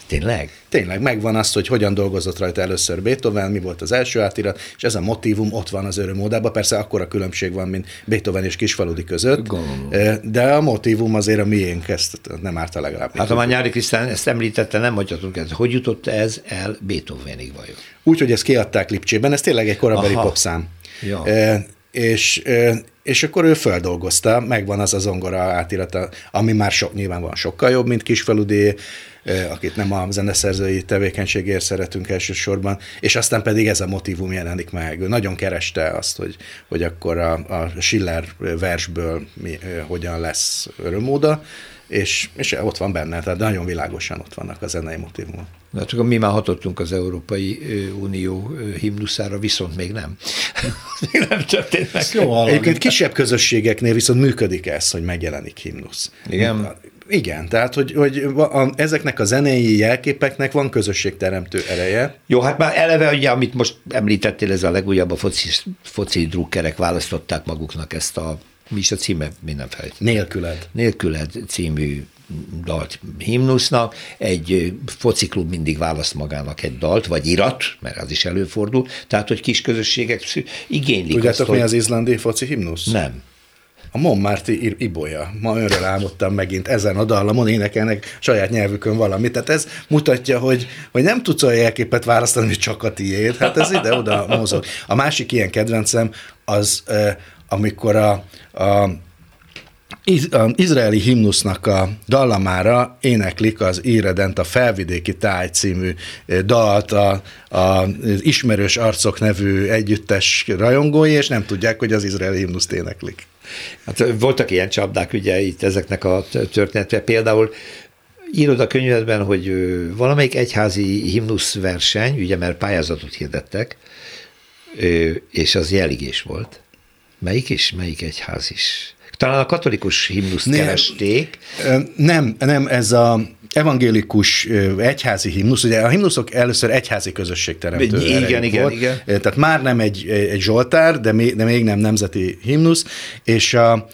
Tényleg? Tényleg, megvan azt, hogy hogyan dolgozott rajta először Beethoven, mi volt az első átirat, és ez a motivum ott van az örömódában. Persze akkora különbség van, mint Beethoven és Kisfaludi között, Gondolom. de a motivum azért a miénk, ezt nem árt a legalább. Hát ha már Nyári Krisztán ezt említette, nem mondhatunk ezt. Hogy jutott ez el Beethovenig vajon? Úgy, hogy ezt kiadták Lipcsében, ez tényleg egy korabeli popszám. Ja. E, és, és akkor ő feldolgozta, megvan az a zongora átirata, ami már sok, van sokkal jobb, mint Kisfaludi, akit nem a zeneszerzői tevékenységért szeretünk elsősorban, és aztán pedig ez a motivum jelenik meg. Ő nagyon kereste azt, hogy, hogy akkor a, a Schiller versből mi, hogyan lesz örömóda, és, és ott van benne, tehát nagyon világosan ott vannak a zenei motivumok. Na, csak mi már hatottunk az Európai Unió himnuszára, viszont még nem. még nem történt meg. Jó Egyébként kisebb közösségeknél viszont működik ez, hogy megjelenik himnusz. Igen. Igen, tehát hogy, hogy a, ezeknek a zenei jelképeknek van közösségteremtő ereje. Jó, hát már eleve, ugye, amit most említettél, ez a legújabb a foci, foci drukkerek választották maguknak ezt a, mi is a címe, minden felejt. Nélküled. Nélküled című dalt himnusznak, egy fociklub mindig választ magának egy dalt, vagy irat, mert az is előfordul, tehát, hogy kis közösségek igénylik Tudjátok, azt, mi hogy... az izlandi foci himnusz? Nem. A Montmarti Ibolya. Ma önről álmodtam megint ezen a dallamon énekelnek saját nyelvükön valamit. Tehát ez mutatja, hogy, hogy nem tudsz olyan jelképet választani, hogy csak a tiéd. Hát ez ide-oda mozog. A másik ilyen kedvencem az, amikor a, a izraeli himnusznak a dallamára éneklik az Íredent a Felvidéki Táj című dalt a, a, Ismerős Arcok nevű együttes rajongói, és nem tudják, hogy az izraeli himnuszt éneklik. Hát voltak ilyen csapdák ugye itt ezeknek a történetre. Például írod a könyvedben, hogy valamelyik egyházi himnusz verseny, ugye mert pályázatot hirdettek, és az jeligés volt. Melyik is? Melyik egyház is? Talán a katolikus himnuszt nem, keresték. Nem, nem, ez a evangélikus egyházi himnusz, ugye a himnuszok először egyházi közösség teremtő igen, igen, volt, igen. Tehát már nem egy, egy Zsoltár, de még, de még nem nemzeti himnusz, és a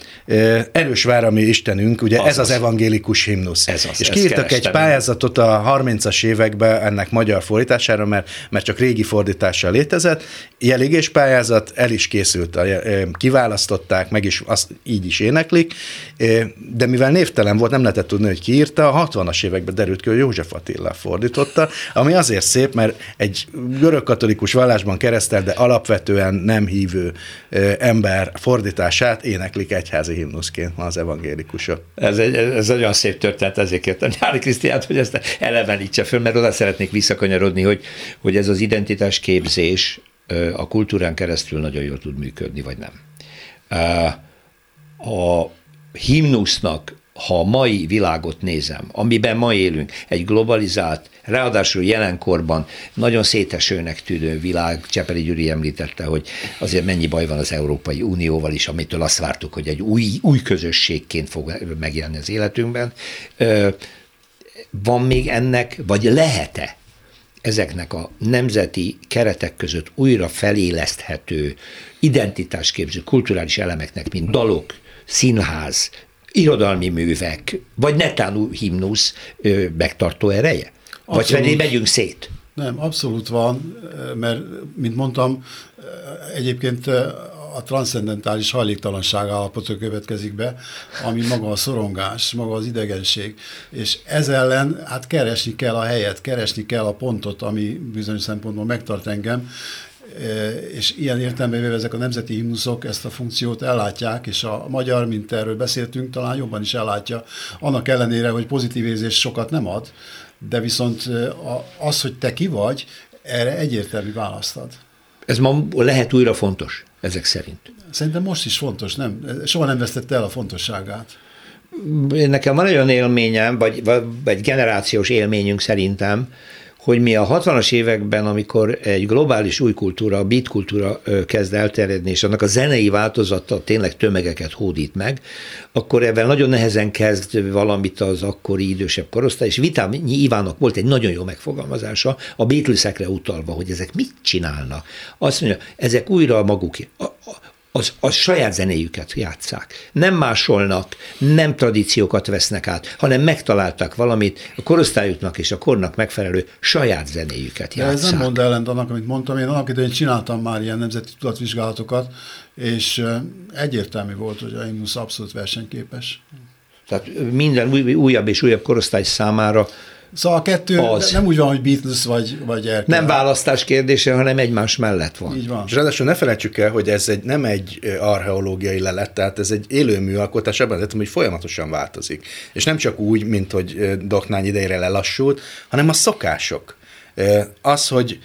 erős vár, ami Istenünk, ugye az ez az, az evangélikus himnusz. Ez az, és kiírtak egy pályázatot a 30-as években ennek magyar fordítására, mert, mert csak régi fordítással létezett. Jelégés pályázat, el is készült, kiválasztották, meg is azt így is éneklik, de mivel névtelen volt, nem lehetett tudni, hogy kiírta, a 60-as években derült ki, hogy József Attila fordította, ami azért szép, mert egy görög-katolikus vallásban keresztel, de alapvetően nem hívő ember fordítását éneklik egyházi himnuszként az evangélikusok. Ez egy, ez olyan szép történet, ezért kértem Nyári Krisztiát, hogy ezt elevenítse föl, mert oda szeretnék visszakanyarodni, hogy, hogy ez az identitás képzés a kultúrán keresztül nagyon jól tud működni, vagy nem. A himnusznak ha a mai világot nézem, amiben ma élünk, egy globalizált, ráadásul jelenkorban nagyon szétesőnek tűnő világ, Csepeli Gyuri említette, hogy azért mennyi baj van az Európai Unióval is, amitől azt vártuk, hogy egy új, új közösségként fog megjelenni az életünkben. Van még ennek, vagy lehet-e ezeknek a nemzeti keretek között újra feléleszthető identitásképző kulturális elemeknek, mint dalok, színház, irodalmi művek, vagy netán himnusz megtartó ereje? Abszolút. Vagy pedig megyünk szét? Nem, abszolút van, mert, mint mondtam, egyébként a transzcendentális hajléktalanság állapota következik be, ami maga a szorongás, maga az idegenség. És ez ellen hát keresni kell a helyet, keresni kell a pontot, ami bizonyos szempontból megtart engem, és ilyen értelemben ezek a nemzeti himnuszok ezt a funkciót ellátják, és a magyar, mint erről beszéltünk, talán jobban is ellátja, annak ellenére, hogy pozitív érzés sokat nem ad, de viszont az, hogy te ki vagy, erre egyértelmű választad. Ez ma lehet újra fontos, ezek szerint. Szerintem most is fontos, nem? Soha nem vesztette el a fontosságát. Nekem van olyan élményem, vagy, vagy generációs élményünk szerintem, hogy mi a 60-as években, amikor egy globális új kultúra, a beat kultúra kezd elterjedni, és annak a zenei változata tényleg tömegeket hódít meg, akkor ebben nagyon nehezen kezd valamit az akkori idősebb korosztály, és Vitányi Ivánok volt egy nagyon jó megfogalmazása, a Beatlesekre utalva, hogy ezek mit csinálnak. Azt mondja, ezek újra maguk, a, a, az, az saját zenéjüket játszák. Nem másolnak, nem tradíciókat vesznek át, hanem megtaláltak valamit a korosztályuknak és a kornak megfelelő saját zenéjüket játszák. De ez nem mond ellent annak, amit mondtam. Én annak idején csináltam már ilyen nemzeti tudatvizsgálatokat, és egyértelmű volt, hogy a Imnusz abszolút versenyképes. Tehát minden új, újabb és újabb korosztály számára Szóval a kettő az. nem úgy van, hogy Beatles vagy, vagy Erkel. Nem választás kérdése, hanem egymás mellett van. Így van. És ráadásul ne felejtsük el, hogy ez egy, nem egy archeológiai lelet, tehát ez egy élő műalkotás, ebben az hogy folyamatosan változik. És nem csak úgy, mint hogy Doknány idejére lelassult, hanem a szokások. Az, hogy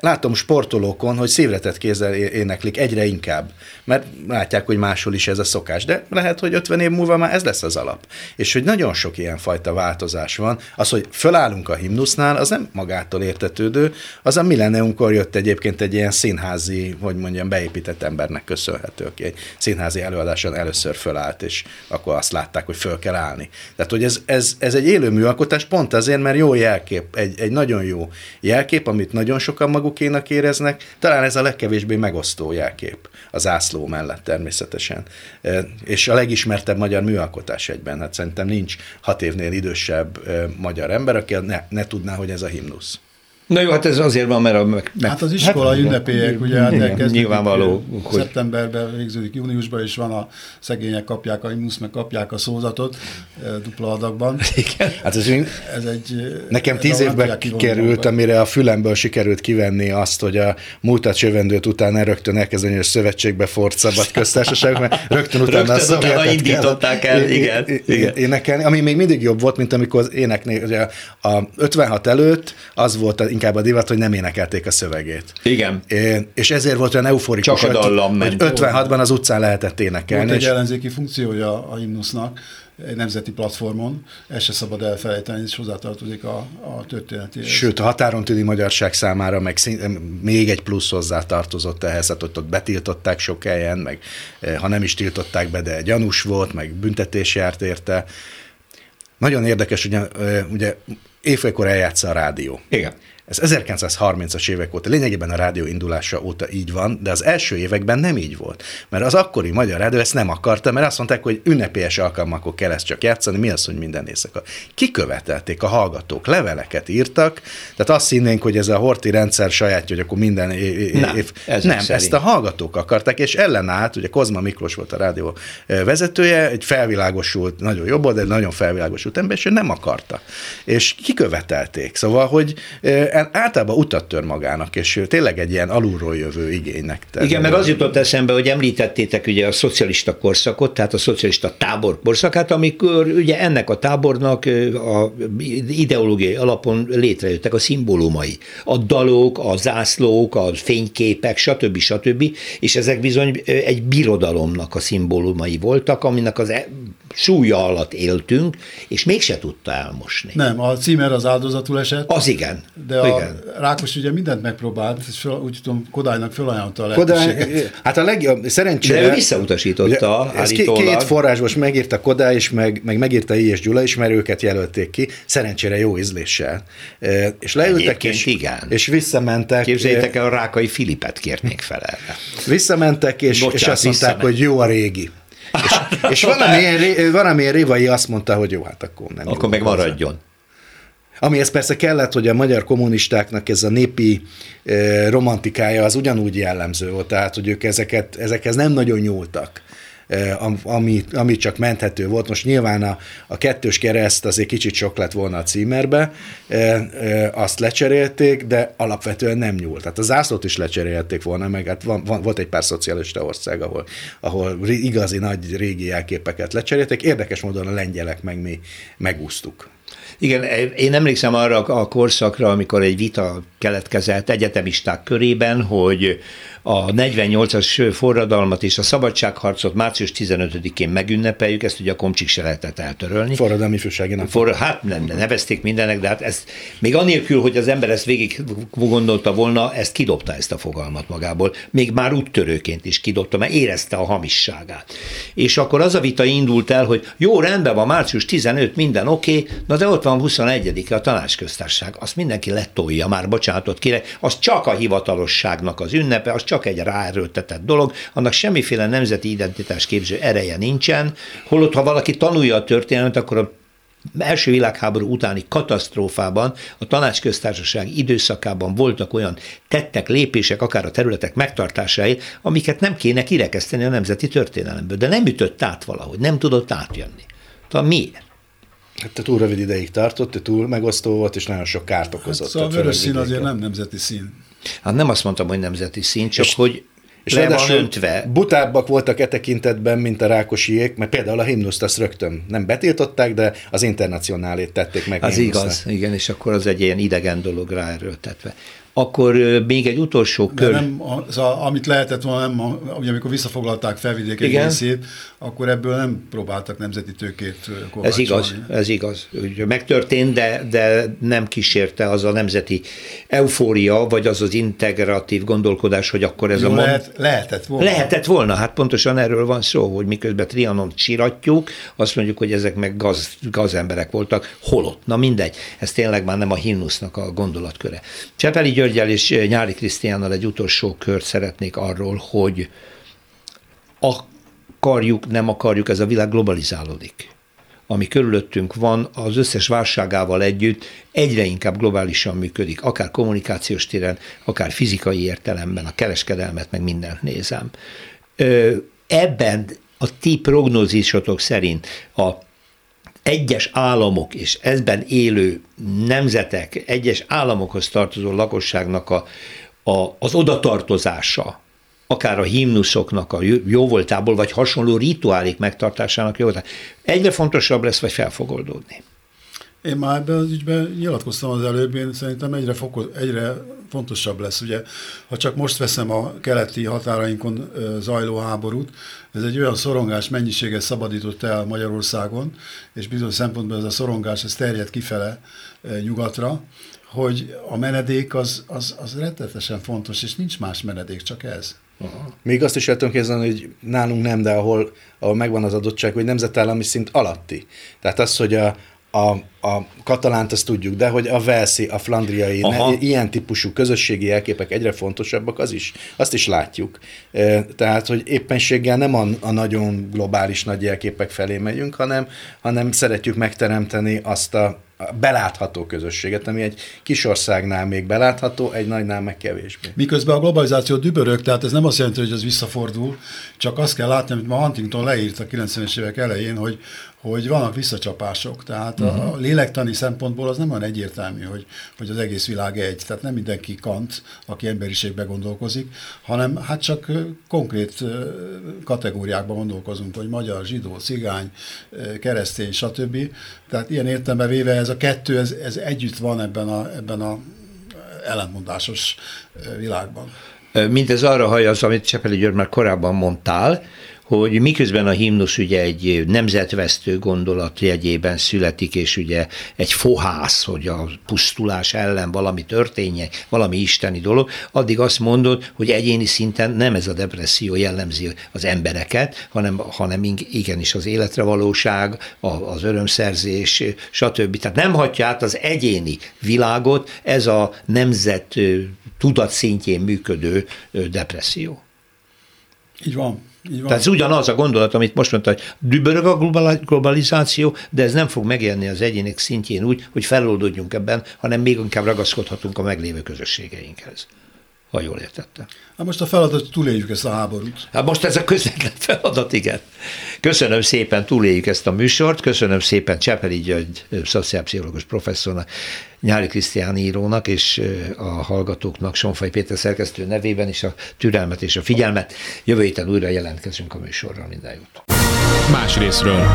látom sportolókon, hogy szívretett kézzel éneklik egyre inkább, mert látják, hogy máshol is ez a szokás, de lehet, hogy 50 év múlva már ez lesz az alap. És hogy nagyon sok ilyen fajta változás van, az, hogy fölállunk a himnusznál, az nem magától értetődő, az a millenniumkor jött egyébként egy ilyen színházi, hogy mondjam, beépített embernek köszönhető, aki egy színházi előadáson először fölállt, és akkor azt látták, hogy föl kell állni. Tehát, hogy ez, ez, ez egy élő műalkotás pont azért, mert jó jelkép, egy, egy nagyon jó jelkép, amit nagyon sokan magukénak éreznek, talán ez a legkevésbé megosztó jelkép az ászló mellett természetesen. És a legismertebb magyar műalkotás egyben, hát szerintem nincs hat évnél idősebb magyar ember, aki ne, ne tudná, hogy ez a himnusz. Na jó, hát ez azért van, mert a... Meg, hát az iskola hát, ünnepélyek, ugye hát elkezdődik. Nyilvánvaló. Hogy... Szeptemberben végződik júniusban, és van a szegények kapják a imusz, meg kapják a szózatot dupla adagban. Igen. Hát ez, ez egy... Nekem tíz évben kikerült, amire a fülemből sikerült kivenni azt, hogy a múltat jövendőt után rögtön elkezdeni a szövetségbe fort szabad köztársaság, mert rögtön utána rögtön a utána indították el, igen. igen. Énekelni, ami még mindig jobb volt, mint amikor az éneknél, ugye a 56 előtt az volt inkább a divat, hogy nem énekelték a szövegét. Igen. É, és ezért volt olyan euforikus, Csak a dallam hogy 56-ban az utcán lehetett énekelni. Volt egy ellenzéki funkciója a himnusznak, egy nemzeti platformon, ezt se szabad elfelejteni, és hozzátartozik a, a történetéhez. Sőt, a határon tűni magyarság számára meg szín, még egy plusz hozzá tartozott ehhez, hát ott, ott betiltották sok helyen, meg ha nem is tiltották be, de gyanús volt, meg büntetés járt érte. Nagyon érdekes, ugye, ugye évekor eljátsza a rádió. Igen. Ez 1930-as évek óta, lényegében a rádió indulása óta így van, de az első években nem így volt. Mert az akkori magyar rádió ezt nem akarta, mert azt mondták, hogy ünnepélyes alkalmakor kell ezt csak játszani, mi az, hogy minden éjszaka. Kikövetelték a hallgatók, leveleket írtak, tehát azt hinnénk, hogy ez a horti rendszer sajátja, hogy akkor minden év. Nem, ez nem ezt a hallgatók akarták, és ellenállt, ugye Kozma Miklós volt a rádió vezetője, egy felvilágosult, nagyon jobb, de nagyon felvilágosult ember, és ő nem akarta. És kikövetelték. Szóval, hogy általában utat tör magának, és tényleg egy ilyen alulról jövő igénynek. Igen, meg az jutott eszembe, hogy említettétek ugye a szocialista korszakot, tehát a szocialista tábor korszakát, amikor ugye ennek a tábornak a ideológiai alapon létrejöttek a szimbólumai. A dalok, a zászlók, a fényképek, stb. stb. És ezek bizony egy birodalomnak a szimbólumai voltak, aminek az e- súlya alatt éltünk, és mégse tudta elmosni. Nem, a címer az áldozatul esett. Az igen. De a igen. Rákos ugye mindent megpróbált, és fel, úgy tudom, Kodálynak felajánlotta a. Kodály, hát a legjobb, szerencsére... De ő visszautasította ugye, állítólag. Két forrásból megírta Kodály is, meg, meg megírta I. és Gyula is, mert őket jelölték ki, szerencsére jó ízléssel. És leültek, és, igen. és visszamentek. Képzeljétek el, a Rákai Filipet kérnék fel erre. Visszamentek, és, Bocsánat, és azt mondták, hogy jó a régi. És, és valamilyen, valamilyen Révai azt mondta, hogy jó, hát akkor nem. Akkor meg maradjon. Ami ez persze kellett, hogy a magyar kommunistáknak ez a népi eh, romantikája az ugyanúgy jellemző volt, tehát hogy ők ezeket, ezekhez nem nagyon nyúltak ami, ami csak menthető volt. Most nyilván a, a kettős kereszt azért kicsit sok lett volna a címerbe, azt lecserélték, de alapvetően nem nyúlt. Tehát a zászlót is lecserélték volna, meg hát van, van, volt egy pár szocialista ország, ahol, ahol igazi nagy régi jelképeket lecserélték. Érdekes módon a lengyelek meg mi megúsztuk. Igen, én emlékszem arra a korszakra, amikor egy vita keletkezett egyetemisták körében, hogy a 48-as forradalmat és a szabadságharcot március 15-én megünnepeljük, ezt ugye a komcsik se lehetett eltörölni. Forradalmi fősági nap. For, hát nem, nevezték mindenek, de hát ezt még anélkül, hogy az ember ezt végig gondolta volna, ezt kidobta ezt a fogalmat magából. Még már úttörőként is kidobta, mert érezte a hamisságát. És akkor az a vita indult el, hogy jó, rendben van, március 15, minden oké, okay, na de ott van 21 a tanácsköztárság. Azt mindenki letolja már, bocsánatot kérek, az csak a hivatalosságnak az ünnepe, az csak egy ráerőltetett dolog, annak semmiféle nemzeti identitás képző ereje nincsen, holott ha valaki tanulja a történelmet, akkor a első világháború utáni katasztrófában, a tanácsköztársaság időszakában voltak olyan tettek, lépések, akár a területek megtartásáért, amiket nem kéne kirekeszteni a nemzeti történelemből, de nem ütött át valahogy, nem tudott átjönni. Tehát miért? Hát túl rövid ideig tartott, túl megosztó volt, és nagyon sok kárt okozott. Hát szóval a vörös szín azért nem nemzeti szín. Hát nem azt mondtam, hogy nemzeti szín, csak és, hogy és le van öntve. butábbak voltak e tekintetben, mint a rákosiék, mert például a himnuszt azt rögtön nem betiltották, de az internacionálét tették meg. Az igaz, igen, és akkor az egy ilyen idegen dolog ráerőltetve. Akkor még egy utolsó kör. De nem, az, a, amit lehetett volna, nem, ugye amikor visszafoglalták felvidék egy részét, akkor ebből nem próbáltak nemzeti tőkét kovácsolni. Ez igaz, ez igaz. Ugye megtörtént, de, de nem kísérte az a nemzeti eufória, vagy az az integratív gondolkodás, hogy akkor ez Jó, a... Lehet, mond... lehetett volna. Lehetett volna, hát pontosan erről van szó, hogy miközben Trianon csiratjuk, azt mondjuk, hogy ezek meg gaz, gazemberek voltak, holott. Na mindegy, ez tényleg már nem a himnusznak a gondolatköre. Csepeli Györgyel és Nyári Krisztiánnal egy utolsó kört szeretnék arról, hogy akarjuk, nem akarjuk, ez a világ globalizálódik. Ami körülöttünk van, az összes válságával együtt egyre inkább globálisan működik, akár kommunikációs téren, akár fizikai értelemben, a kereskedelmet, meg mindent nézem. Ebben a ti prognózisotok szerint a egyes államok és ezben élő nemzetek, egyes államokhoz tartozó lakosságnak a, a, az odatartozása, akár a himnuszoknak a jóvoltából, vagy hasonló rituálik megtartásának jóvoltából, egyre fontosabb lesz, vagy fel. Én már ebben az ügyben nyilatkoztam az előbb, én szerintem egyre, foko, egyre fontosabb lesz. Ugye, ha csak most veszem a keleti határainkon zajló háborút, ez egy olyan szorongás mennyiséget szabadított el Magyarországon, és bizonyos szempontból ez a szorongás ez terjed kifele nyugatra, hogy a menedék az, az, az rettetesen fontos, és nincs más menedék, csak ez. Aha. Még azt is el tudom képzelni, hogy nálunk nem, de ahol, ahol megvan az adottság, hogy nemzetállami szint alatti. Tehát az, hogy a, a, a katalánt azt tudjuk, de hogy a velszi, a flandriai, ne, ilyen típusú közösségi jelképek egyre fontosabbak, az is, azt is látjuk. Tehát, hogy éppenséggel nem a, a nagyon globális nagy jelképek felé megyünk, hanem, hanem szeretjük megteremteni azt a belátható közösséget, ami egy kis országnál még belátható, egy nagynál meg kevésbé. Miközben a globalizáció dübörög, tehát ez nem azt jelenti, hogy ez visszafordul, csak azt kell látni, amit ma Huntington leírt a 90-es évek elején, hogy, hogy vannak visszacsapások. Tehát uh-huh. a lélektani szempontból az nem olyan egyértelmű, hogy, hogy az egész világ egy. Tehát nem mindenki Kant, aki emberiségbe gondolkozik, hanem hát csak konkrét kategóriákban gondolkozunk, hogy magyar, zsidó, cigány, keresztény, stb. Tehát ilyen értelemben véve ez a kettő, ez, ez együtt van ebben a, ebben a ellentmondásos világban. Mindez arra hajaz, amit Csepeli György már korábban mondtál, hogy miközben a himnusz ugye egy nemzetvesztő gondolat jegyében születik, és ugye egy fohász, hogy a pusztulás ellen valami történjen, valami isteni dolog, addig azt mondod, hogy egyéni szinten nem ez a depresszió jellemzi az embereket, hanem, hanem igenis az életre valóság, az örömszerzés, stb. Tehát nem hagyja át az egyéni világot ez a nemzet tudat szintjén működő depresszió. Így van. Tehát ez ugyanaz a gondolat, amit most mondta, hogy dübörög a globalizáció, de ez nem fog megélni az egyének szintjén úgy, hogy feloldódjunk ebben, hanem még inkább ragaszkodhatunk a meglévő közösségeinkhez ha jól értettem. Hát most a feladat, hogy túléljük ezt a háborút. Hát most ez a közvetlen feladat, igen. Köszönöm szépen, túléljük ezt a műsort, köszönöm szépen Csepeli György, szociálpszichológus professzornak, Nyári Krisztián írónak és a hallgatóknak Sonfaj Péter szerkesztő nevében is a türelmet és a figyelmet. Jövő héten újra jelentkezünk a műsorral, minden jót. Más részről.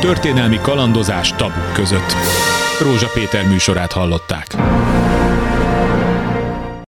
Történelmi kalandozás tabuk között. Rózsa Péter műsorát hallották.